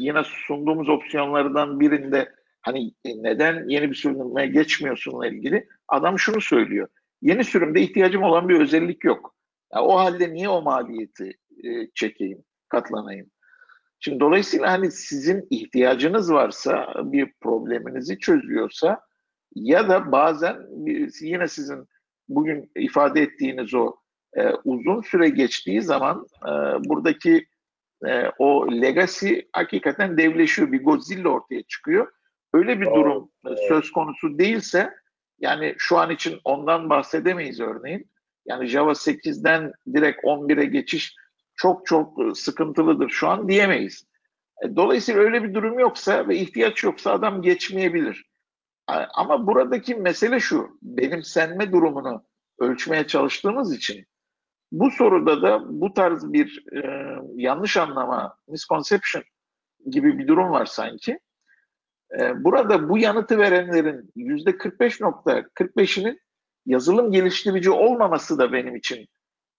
yine sunduğumuz opsiyonlardan birinde hani e, neden yeni bir sürüme geçmiyorsunla ilgili adam şunu söylüyor. Yeni sürümde ihtiyacım olan bir özellik yok. Ya o halde niye o maliyeti e, çekeyim, katlanayım? Şimdi dolayısıyla hani sizin ihtiyacınız varsa, bir probleminizi çözüyorsa ya da bazen yine sizin bugün ifade ettiğiniz o e, uzun süre geçtiği zaman e, buradaki e, o legacy hakikaten devleşiyor. Bir Godzilla ortaya çıkıyor. Öyle bir Doğru. durum evet. söz konusu değilse yani şu an için ondan bahsedemeyiz örneğin. Yani Java 8'den direkt 11'e geçiş çok çok sıkıntılıdır şu an diyemeyiz. E, dolayısıyla öyle bir durum yoksa ve ihtiyaç yoksa adam geçmeyebilir. Ama buradaki mesele şu, benimsenme durumunu ölçmeye çalıştığımız için bu soruda da bu tarz bir e, yanlış anlama, misconception gibi bir durum var sanki. E, burada bu yanıtı verenlerin yüzde 45.45'inin yazılım geliştirici olmaması da benim için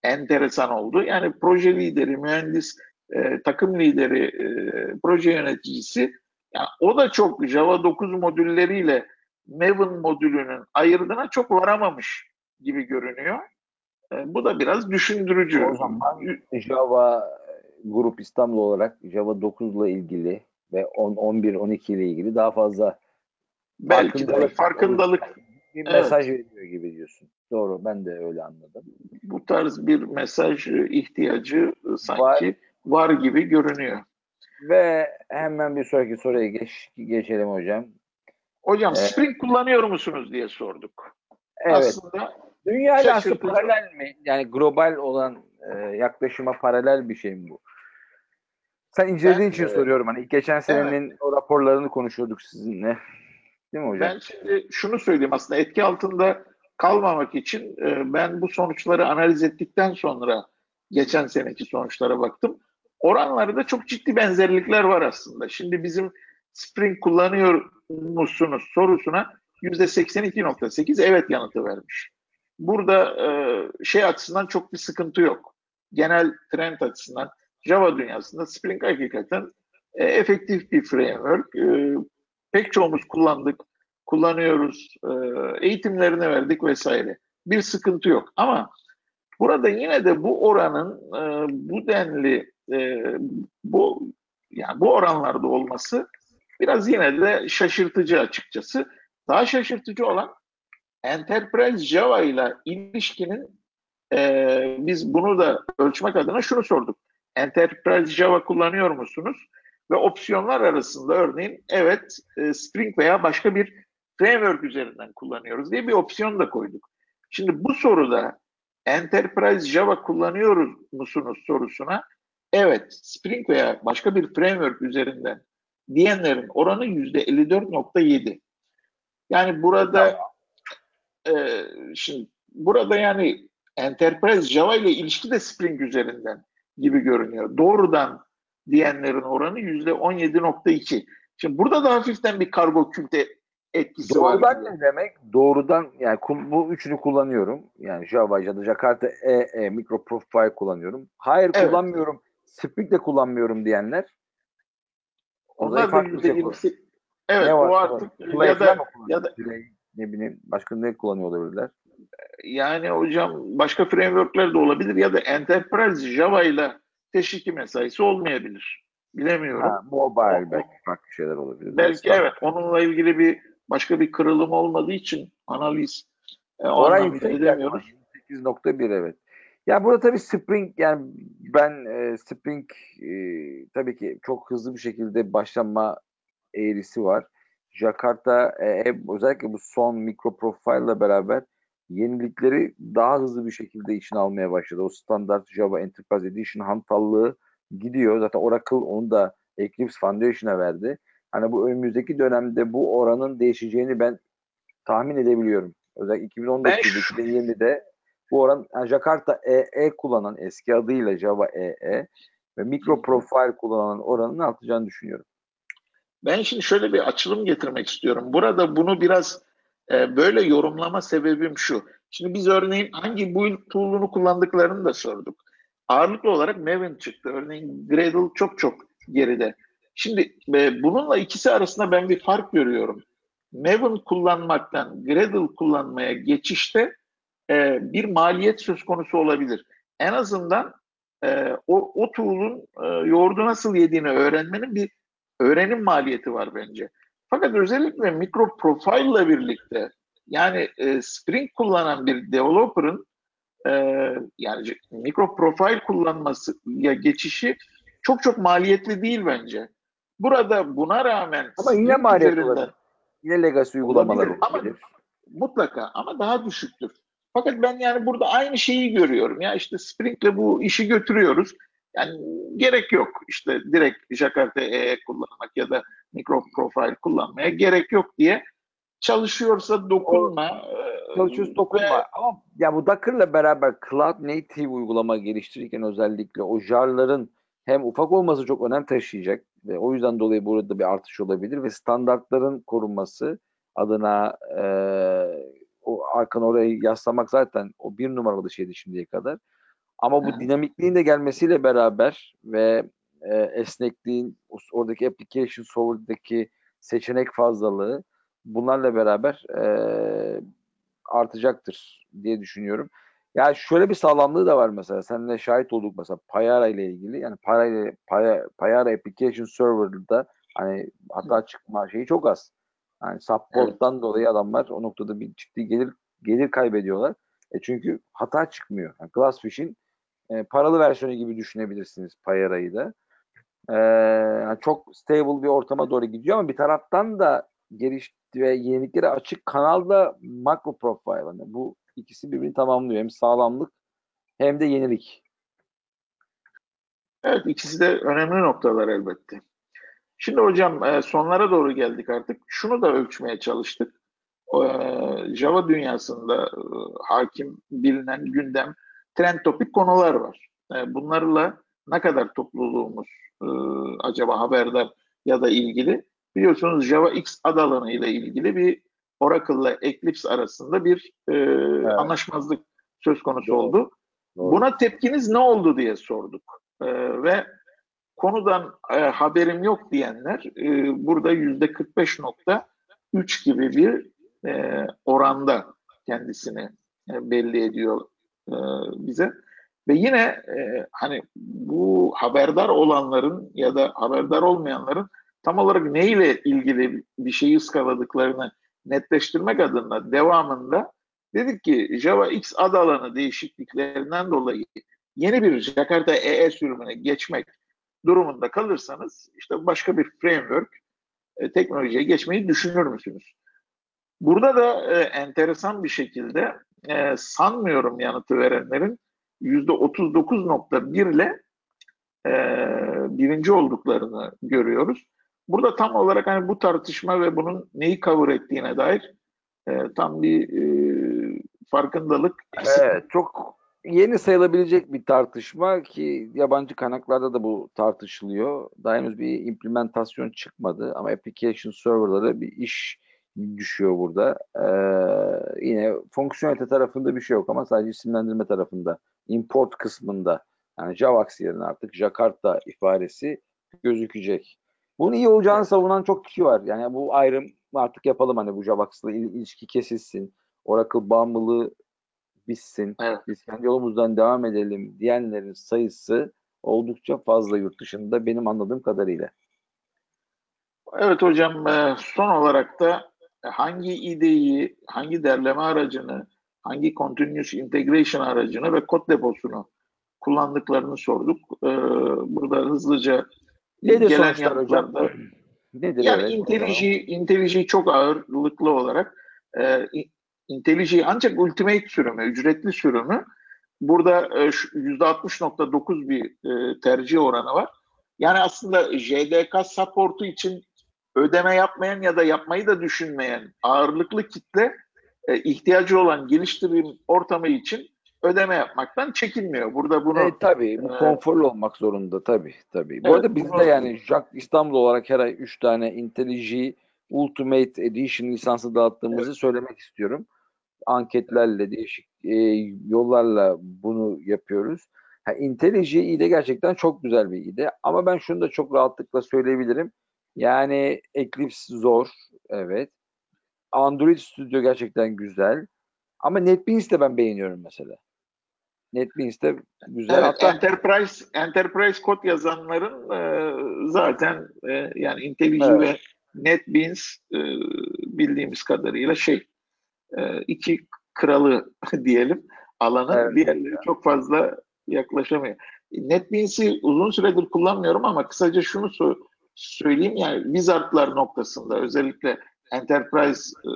enteresan oldu. Yani proje lideri, mühendis, e, takım lideri, e, proje yöneticisi yani o da çok Java 9 modülleriyle Maven modülünün ayırdığına çok varamamış gibi görünüyor. E, bu da biraz düşündürücü. O zaman Java Grup İstanbul olarak Java 9 ile ilgili ve 10, 11, 12 ile ilgili daha fazla belki farkındalık, de farkındalık bir evet. mesaj veriyor gibi diyorsun. Doğru, ben de öyle anladım. Bu tarz bir mesaj ihtiyacı sanki var, var gibi görünüyor. Ve hemen bir sonraki soruya geç, geçelim hocam. Hocam ee, Spring kullanıyor musunuz diye sorduk. Evet. Aslında Dünyayla aslında paralel mi? Yani global olan e, yaklaşıma paralel bir şey mi bu? Sen incelediğin ben, için e, soruyorum. Hani geçen senenin evet. o raporlarını konuşuyorduk sizinle. Değil mi hocam? Ben şimdi şunu söyleyeyim aslında etki altında kalmamak için e, ben bu sonuçları analiz ettikten sonra geçen seneki sonuçlara baktım. Oranlarda çok ciddi benzerlikler var aslında. Şimdi bizim Spring kullanıyor musunuz sorusuna %82.8 evet yanıtı vermiş. Burada e, şey açısından çok bir sıkıntı yok. Genel trend açısından Java dünyasında Spring hakikaten e, efektif bir framework. E, pek çoğumuz kullandık, kullanıyoruz, eğitimlerini verdik vesaire. Bir sıkıntı yok. Ama burada yine de bu oranın bu denli bu yani bu oranlarda olması biraz yine de şaşırtıcı açıkçası. Daha şaşırtıcı olan Enterprise Java ile ilişkinin e, biz bunu da ölçmek adına şunu sorduk. Enterprise Java kullanıyor musunuz? Ve opsiyonlar arasında örneğin evet e, Spring veya başka bir framework üzerinden kullanıyoruz diye bir opsiyon da koyduk. Şimdi bu soruda Enterprise Java kullanıyor musunuz sorusuna evet Spring veya başka bir framework üzerinden diyenlerin oranı yüzde 54.7. Yani burada e, şimdi burada yani Enterprise Java ile ilişki de Spring üzerinden gibi görünüyor. Doğrudan diyenlerin oranı yüzde 17.2. Şimdi burada da hafiften bir kargo külte etkisi Doğrudan var. Doğrudan ne demek? Doğrudan yani bu üçünü kullanıyorum. Yani Java ya da Jakarta EE Micro Profile kullanıyorum. Hayır evet. kullanmıyorum. Spring de kullanmıyorum diyenler. Onlar da yüzde şey Evet ne var? o artık ya da, ya da ne bileyim başka ne kullanıyor olabilirler? Yani hocam başka frameworkler de olabilir ya da Enterprise Java ile teşviki mesaisi olmayabilir. Bilemiyorum. Ha, mobile o, belki farklı şeyler olabilir. Belki evet. Onunla ilgili bir başka bir kırılım olmadığı için analiz e, Orayı edemiyoruz. 8.1 evet. Ya burada tabii Spring yani ben e, Spring e, tabii ki çok hızlı bir şekilde başlama eğrisi var. Jakarta e, özellikle bu son mikro profile ile beraber yenilikleri daha hızlı bir şekilde içine almaya başladı. O standart Java Enterprise Edition hantallığı gidiyor. Zaten Oracle onu da Eclipse Foundation'a verdi. Hani bu önümüzdeki dönemde bu oranın değişeceğini ben tahmin edebiliyorum. Özellikle 2019'da 2020'de bu oran Jakarta EE kullanan eski adıyla Java EE ve Micro Profile kullanan oranın artacağını düşünüyorum. Ben şimdi şöyle bir açılım getirmek istiyorum. Burada bunu biraz e, böyle yorumlama sebebim şu. Şimdi biz örneğin hangi build tool'unu kullandıklarını da sorduk. Ağırlıklı olarak Maven çıktı. Örneğin Gradle çok çok geride. Şimdi e, bununla ikisi arasında ben bir fark görüyorum. Maven kullanmaktan Gradle kullanmaya geçişte e, bir maliyet söz konusu olabilir. En azından e, o, o tool'un e, yoğurdu nasıl yediğini öğrenmenin bir öğrenim maliyeti var bence. Fakat özellikle mikro profile ile birlikte yani e, Spring kullanan bir developer'ın e, yani mikro profile kullanması ya geçişi çok çok maliyetli değil bence. Burada buna rağmen ama yine maliyetli Yine legacy uygulamalar olabilir. Ama mutlaka ama daha düşüktür. Fakat ben yani burada aynı şeyi görüyorum. Ya işte Spring'le bu işi götürüyoruz. Yani gerek yok işte direkt Jakarta EE kullanmak ya da mikro profile kullanmaya gerek yok diye çalışıyorsa dokunma. E, çalışıyorsa dokunma. Ve... Ama ya bu Docker'la beraber Cloud Native uygulama geliştirirken özellikle o jarların hem ufak olması çok önem taşıyacak ve o yüzden dolayı burada bir artış olabilir ve standartların korunması adına e, o arkanı oraya yaslamak zaten o bir numaralı şeydi şimdiye kadar. Ama bu dinamikliğin de gelmesiyle beraber ve e, esnekliğin oradaki application server'daki seçenek fazlalığı bunlarla beraber e, artacaktır diye düşünüyorum. Yani şöyle bir sağlamlığı da var mesela. Seninle şahit olduk mesela Payara ile ilgili. Yani Payara, Payara, Payara Application Server'da hani hata çıkma şeyi çok az. Yani support'tan evet. dolayı adamlar o noktada bir ciddi gelir gelir kaybediyorlar. E çünkü hata çıkmıyor. Yani Glassfish'in e, paralı versiyonu gibi düşünebilirsiniz Payara'yı da. E, yani çok stable bir ortama doğru gidiyor ama bir taraftan da geliş ve yeniliklere açık kanalda macro profile. Yani bu ikisi birbirini tamamlıyor. Hem sağlamlık hem de yenilik. Evet ikisi de önemli noktalar elbette. Şimdi hocam e, sonlara doğru geldik artık. Şunu da ölçmeye çalıştık. E, Java dünyasında e, hakim bilinen gündem trend topik konular var. Bunlarla ne kadar topluluğumuz acaba haberdar ya da ilgili? Biliyorsunuz Java X ad alanı ile ilgili bir Oracle ile Eclipse arasında bir evet. anlaşmazlık söz konusu Doğru. oldu. Doğru. Buna tepkiniz ne oldu diye sorduk. Ve konudan e, haberim yok diyenler e, burada yüzde 45.3 gibi bir e, oranda kendisini e, belli ediyor e, bize. Ve yine e, hani bu haberdar olanların ya da haberdar olmayanların tam olarak neyle ilgili bir şeyi ıskaladıklarını netleştirmek adına devamında dedik ki Java X ad alanı değişikliklerinden dolayı yeni bir Jakarta EE sürümüne geçmek durumunda kalırsanız işte başka bir framework e, teknolojiye geçmeyi düşünür müsünüz? Burada da e, enteresan bir şekilde e, sanmıyorum yanıtı verenlerin %39.1 ile e, birinci olduklarını görüyoruz. Burada tam olarak hani bu tartışma ve bunun neyi cover ettiğine dair e, tam bir e, farkındalık. Evet, çok yeni sayılabilecek bir tartışma ki yabancı kaynaklarda da bu tartışılıyor. Daha henüz bir implementasyon çıkmadı ama application serverlara bir iş düşüyor burada. Ee, yine fonksiyonelite tarafında bir şey yok ama sadece isimlendirme tarafında, import kısmında yani Javax yerine artık Jakarta ifadesi gözükecek. Bunun iyi olacağını savunan çok kişi var. Yani bu ayrım artık yapalım hani bu Javax'la il- ilişki kesilsin. Oracle bağımlılığı bitsin. Evet. Biz kendi yolumuzdan devam edelim diyenlerin sayısı oldukça fazla yurt dışında benim anladığım kadarıyla. Evet hocam e, son olarak da hangi ideyi, hangi derleme aracını, hangi continuous integration aracını ve kod deposunu kullandıklarını sorduk. E, burada hızlıca Nedir gelen yanıtlarda Nedir yani evet, IntelliJ, IntelliJ çok ağırlıklı olarak e, IntelliJ ancak Ultimate sürümü, ücretli sürümü burada e, %60.9 bir e, tercih oranı var. Yani aslında JDK supportu için ödeme yapmayan ya da yapmayı da düşünmeyen ağırlıklı kitle e, ihtiyacı olan geliştirim ortamı için ödeme yapmaktan çekinmiyor. Burada bunu e, tabii bu e, konforlu olmak zorunda tabii tabii. Bu evet, arada bizde bunu, yani Jack İstanbul olarak her ay 3 tane IntelliJ Ultimate Edition lisansı dağıttığımızı evet. söylemek istiyorum. Anketlerle değişik e, yollarla bunu yapıyoruz. Ha, IntelliJ ide gerçekten çok güzel bir ide ama ben şunu da çok rahatlıkla söyleyebilirim. Yani Eclipse zor evet. Android Studio gerçekten güzel. Ama NetBeans de ben beğeniyorum mesela. NetBeans'te güzel. Evet, Hatta Enterprise Enterprise kod yazanların e, zaten e, yani IntelliJ Evet. ve NetBeans e, bildiğimiz kadarıyla şey e, iki kralı diyelim alanın Evet. diğerleri çok fazla yaklaşamıyor. NetBeans'i uzun süredir kullanmıyorum ama kısaca şunu so- söyleyeyim yani wizardlar noktasında özellikle Enterprise e,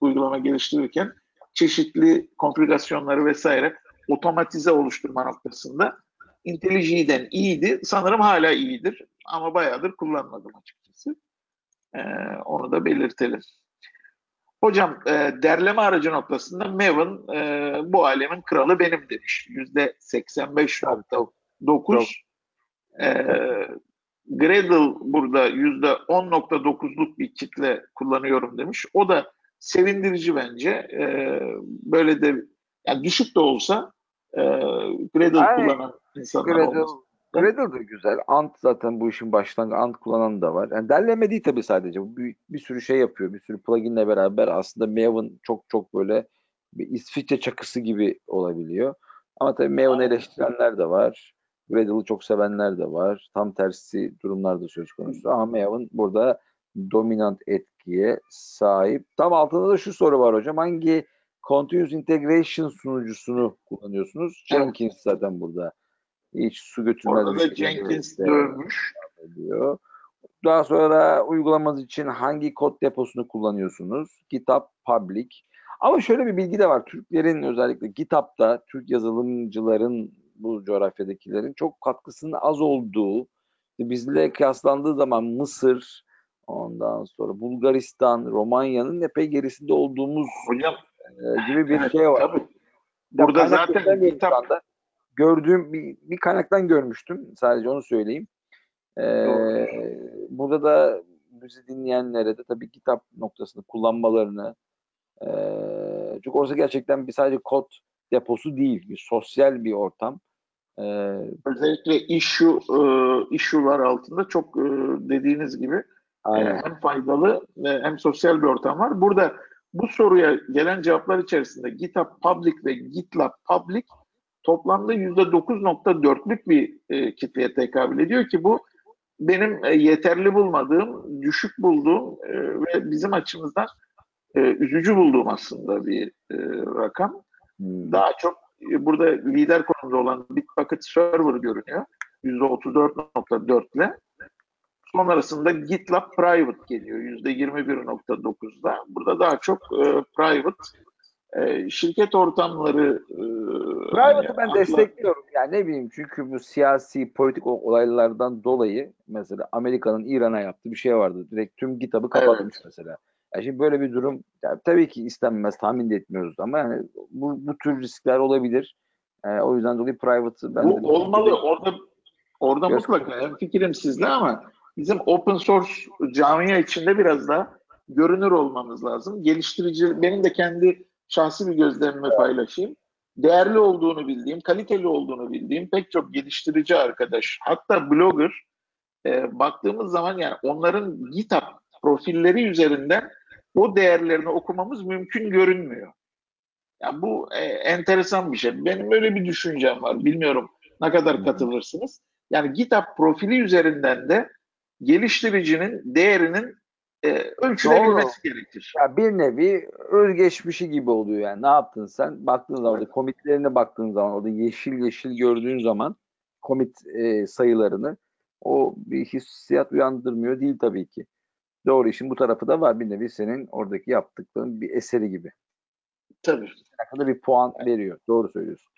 uygulama geliştirirken çeşitli konfigürasyonları vesaire otomatize oluşturma noktasında IntelliJ'den iyiydi. Sanırım hala iyidir ama bayağıdır kullanmadım açıkçası. E, onu da belirtelim. Hocam e, derleme aracı noktasında Maven e, bu alemin kralı benim demiş. Yüzde 85.9. E, Gradle burada yüzde 10.9'luk bir kitle kullanıyorum demiş. O da sevindirici bence. E, böyle de yani düşük de olsa e, Gradle Aynen. kullanan insanlar Gradle, olması. Gradle da güzel. Ant zaten bu işin başlangıcı. Ant kullanan da var. Yani derleme değil tabii sadece. Bir, bir sürü şey yapıyor. Bir sürü pluginle beraber aslında Maven çok çok böyle bir İsviçre çakısı gibi olabiliyor. Ama tabii Maven eleştirenler de var. Gradle'ı çok sevenler de var. Tam tersi durumlar da söz konusu. Ama Maven burada dominant etkiye sahip. Tam altında da şu soru var hocam. Hangi Continuous Integration sunucusunu kullanıyorsunuz? Jenkins zaten burada. Hiç su götürmez Orada da Jenkins dövmüş. diyor. Daha sonra uygulamanız için hangi kod deposunu kullanıyorsunuz? GitHub Public. Ama şöyle bir bilgi de var. Türklerin özellikle GitHub'da Türk yazılımcıların bu coğrafyadakilerin çok katkısının az olduğu bizle kıyaslandığı zaman Mısır ondan sonra Bulgaristan, Romanya'nın epey gerisinde olduğumuz Hocam e, gibi bir şey var. tabii. Burada zaten anda. Gördüğüm bir, bir kaynaktan görmüştüm. Sadece onu söyleyeyim. Ee, Doğru. burada da bizi dinleyenlere de tabii kitap noktasını kullanmalarını e, çünkü orası gerçekten bir sadece kod deposu değil. Bir sosyal bir ortam. Ee, özellikle issue, e, issue'lar altında çok e, dediğiniz gibi e, aynen. hem faydalı e, hem sosyal bir ortam var. Burada bu soruya gelen cevaplar içerisinde GitHub Public ve GitLab Public toplamda %9.4'lük bir e, kitleye tekabül ediyor ki bu benim e, yeterli bulmadığım, düşük bulduğum e, ve bizim açımızdan e, üzücü bulduğum aslında bir e, rakam. Hmm. Daha çok e, burada lider konumda olan Bitbucket Server görünüyor. %34.4 ile. Sonrasında GitLab Private geliyor %21.9'da. Burada daha çok e, private e, şirket ortamları e, Private'ı ben hani destekliyorum. Yani ne bileyim çünkü bu siyasi, politik olaylardan dolayı mesela Amerika'nın İran'a yaptığı bir şey vardı. Direkt tüm kitabı kapatmış Evet. mesela. Yani şimdi böyle bir durum yani tabii ki istenmez, tahmin de etmiyoruz ama yani bu, bu tür riskler olabilir. Ee, o yüzden dolayı private'ı ben de Bu olmalı. destekliyorum. Orada orada Göz- mutlaka hem fikrim sizle ama bizim open source camia içinde biraz daha görünür olmamız lazım. Geliştirici, benim de kendi şahsi bir gözlemimi paylaşayım. Değerli olduğunu bildiğim, kaliteli olduğunu bildiğim pek çok geliştirici arkadaş, hatta blogger e, baktığımız zaman yani onların GitHub profilleri üzerinden o değerlerini okumamız mümkün görünmüyor. Yani bu e, enteresan bir şey. Benim öyle bir düşüncem var. Bilmiyorum ne kadar katılırsınız. Yani GitHub profili üzerinden de geliştiricinin değerinin e, ölçülebilmesi gerekir. Ya bir nevi özgeçmişi gibi oluyor yani. Ne yaptın sen? Baktığın zaman orada komitlerine baktığın zaman orada yeşil yeşil gördüğün zaman komit e, sayılarını o bir hissiyat uyandırmıyor değil tabii ki. Doğru işin bu tarafı da var. Bir nevi senin oradaki yaptıkların bir eseri gibi. Tabii. Hakkında bir puan veriyor. Doğru söylüyorsun.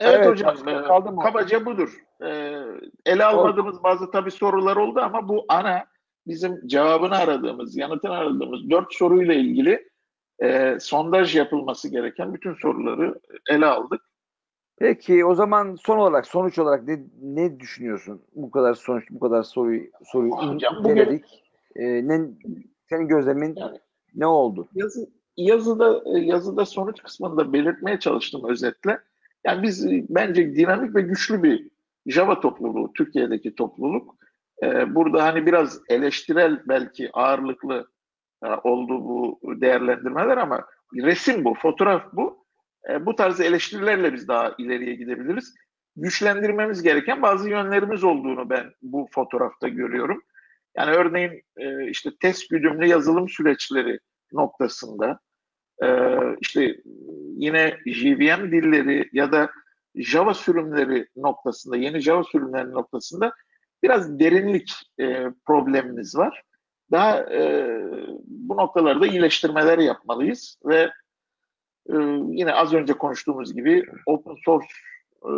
Evet, Evet, hocam, e, kabaca budur. E, ele almadığımız bazı tabii sorular oldu ama bu ana bizim cevabını aradığımız, yanıtını aradığımız dört soruyla ilgili e, sondaj yapılması gereken bütün soruları ele aldık. Peki o zaman son olarak sonuç olarak ne, ne düşünüyorsun? Bu kadar sonuç bu kadar soruyu soruyu Hocam bugün- inceledik. E, ne, senin gözlemin Yani ne oldu? yazı, yazıda e, yazıda sonuç kısmında belirtmeye çalıştım özetle. Yani biz e, bence dinamik ve güçlü bir Java topluluğu, Türkiye'deki topluluk. E, burada hani biraz eleştirel belki ağırlıklı e, oldu bu değerlendirmeler ama resim bu, fotoğraf bu. E, bu tarz eleştirilerle biz daha ileriye gidebiliriz. Güçlendirmemiz gereken bazı yönlerimiz olduğunu ben bu fotoğrafta görüyorum. Yani örneğin e, işte test güdümlü yazılım süreçleri noktasında işte yine JVM dilleri ya da Java sürümleri noktasında, yeni Java sürümleri noktasında biraz derinlik e, problemimiz var. Daha e, bu noktalarda iyileştirmeler yapmalıyız ve e, yine az önce konuştuğumuz gibi open source e,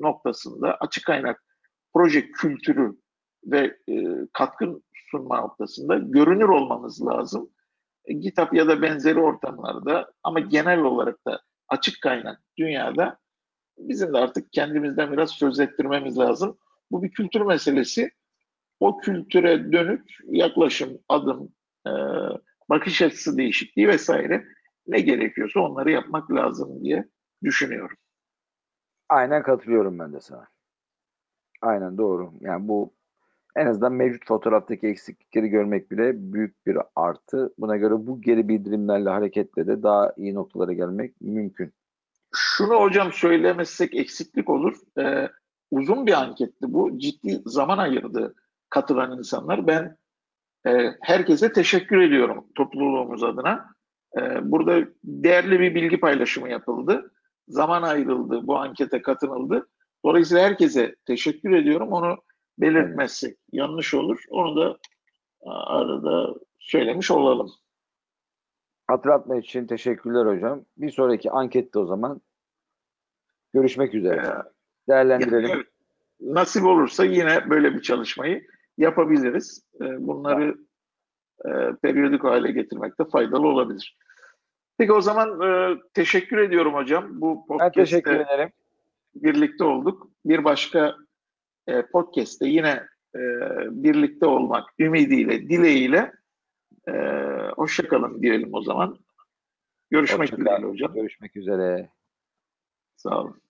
noktasında açık kaynak proje kültürü ve e, katkı sunma noktasında görünür olmamız lazım. E, GitHub ya da benzeri ortamlarda ama genel olarak da açık kaynak dünyada bizim de artık kendimizden biraz söz ettirmemiz lazım. Bu bir kültür meselesi. O kültüre dönük yaklaşım, adım, e, bakış açısı değişikliği vesaire ne gerekiyorsa onları yapmak lazım diye düşünüyorum. Aynen katılıyorum ben de sana. Aynen doğru. Yani bu en azından mevcut fotoğraftaki eksiklikleri görmek bile büyük bir artı. Buna göre bu geri bildirimlerle hareketle de daha iyi noktalara gelmek mümkün. Şunu hocam söylemezsek eksiklik olur. Ee, uzun bir anketti bu. Ciddi zaman ayırdı katılan insanlar. Ben e, herkese teşekkür ediyorum topluluğumuz adına. E, burada değerli bir bilgi paylaşımı yapıldı. Zaman ayrıldı, bu ankete katılıldı. Dolayısıyla herkese teşekkür ediyorum. Onu belirtmezsek yanlış olur. Onu da arada söylemiş olalım. Hatırlatma için teşekkürler hocam. Bir sonraki ankette o zaman görüşmek üzere. Ee, Değerlendirelim. Yani, nasip olursa yine böyle bir çalışmayı yapabiliriz. Ee, bunları e, periyodik hale getirmekte faydalı olabilir. Peki o zaman e, teşekkür ediyorum hocam. Bu podcast'te ben teşekkür ederim. birlikte olduk. Bir başka e, podcast'te yine e, birlikte olmak ümidiyle, dileğiyle hoşçakalın diyelim o zaman. Görüşmek üzere hocam. Görüşmek üzere. Sağ olun.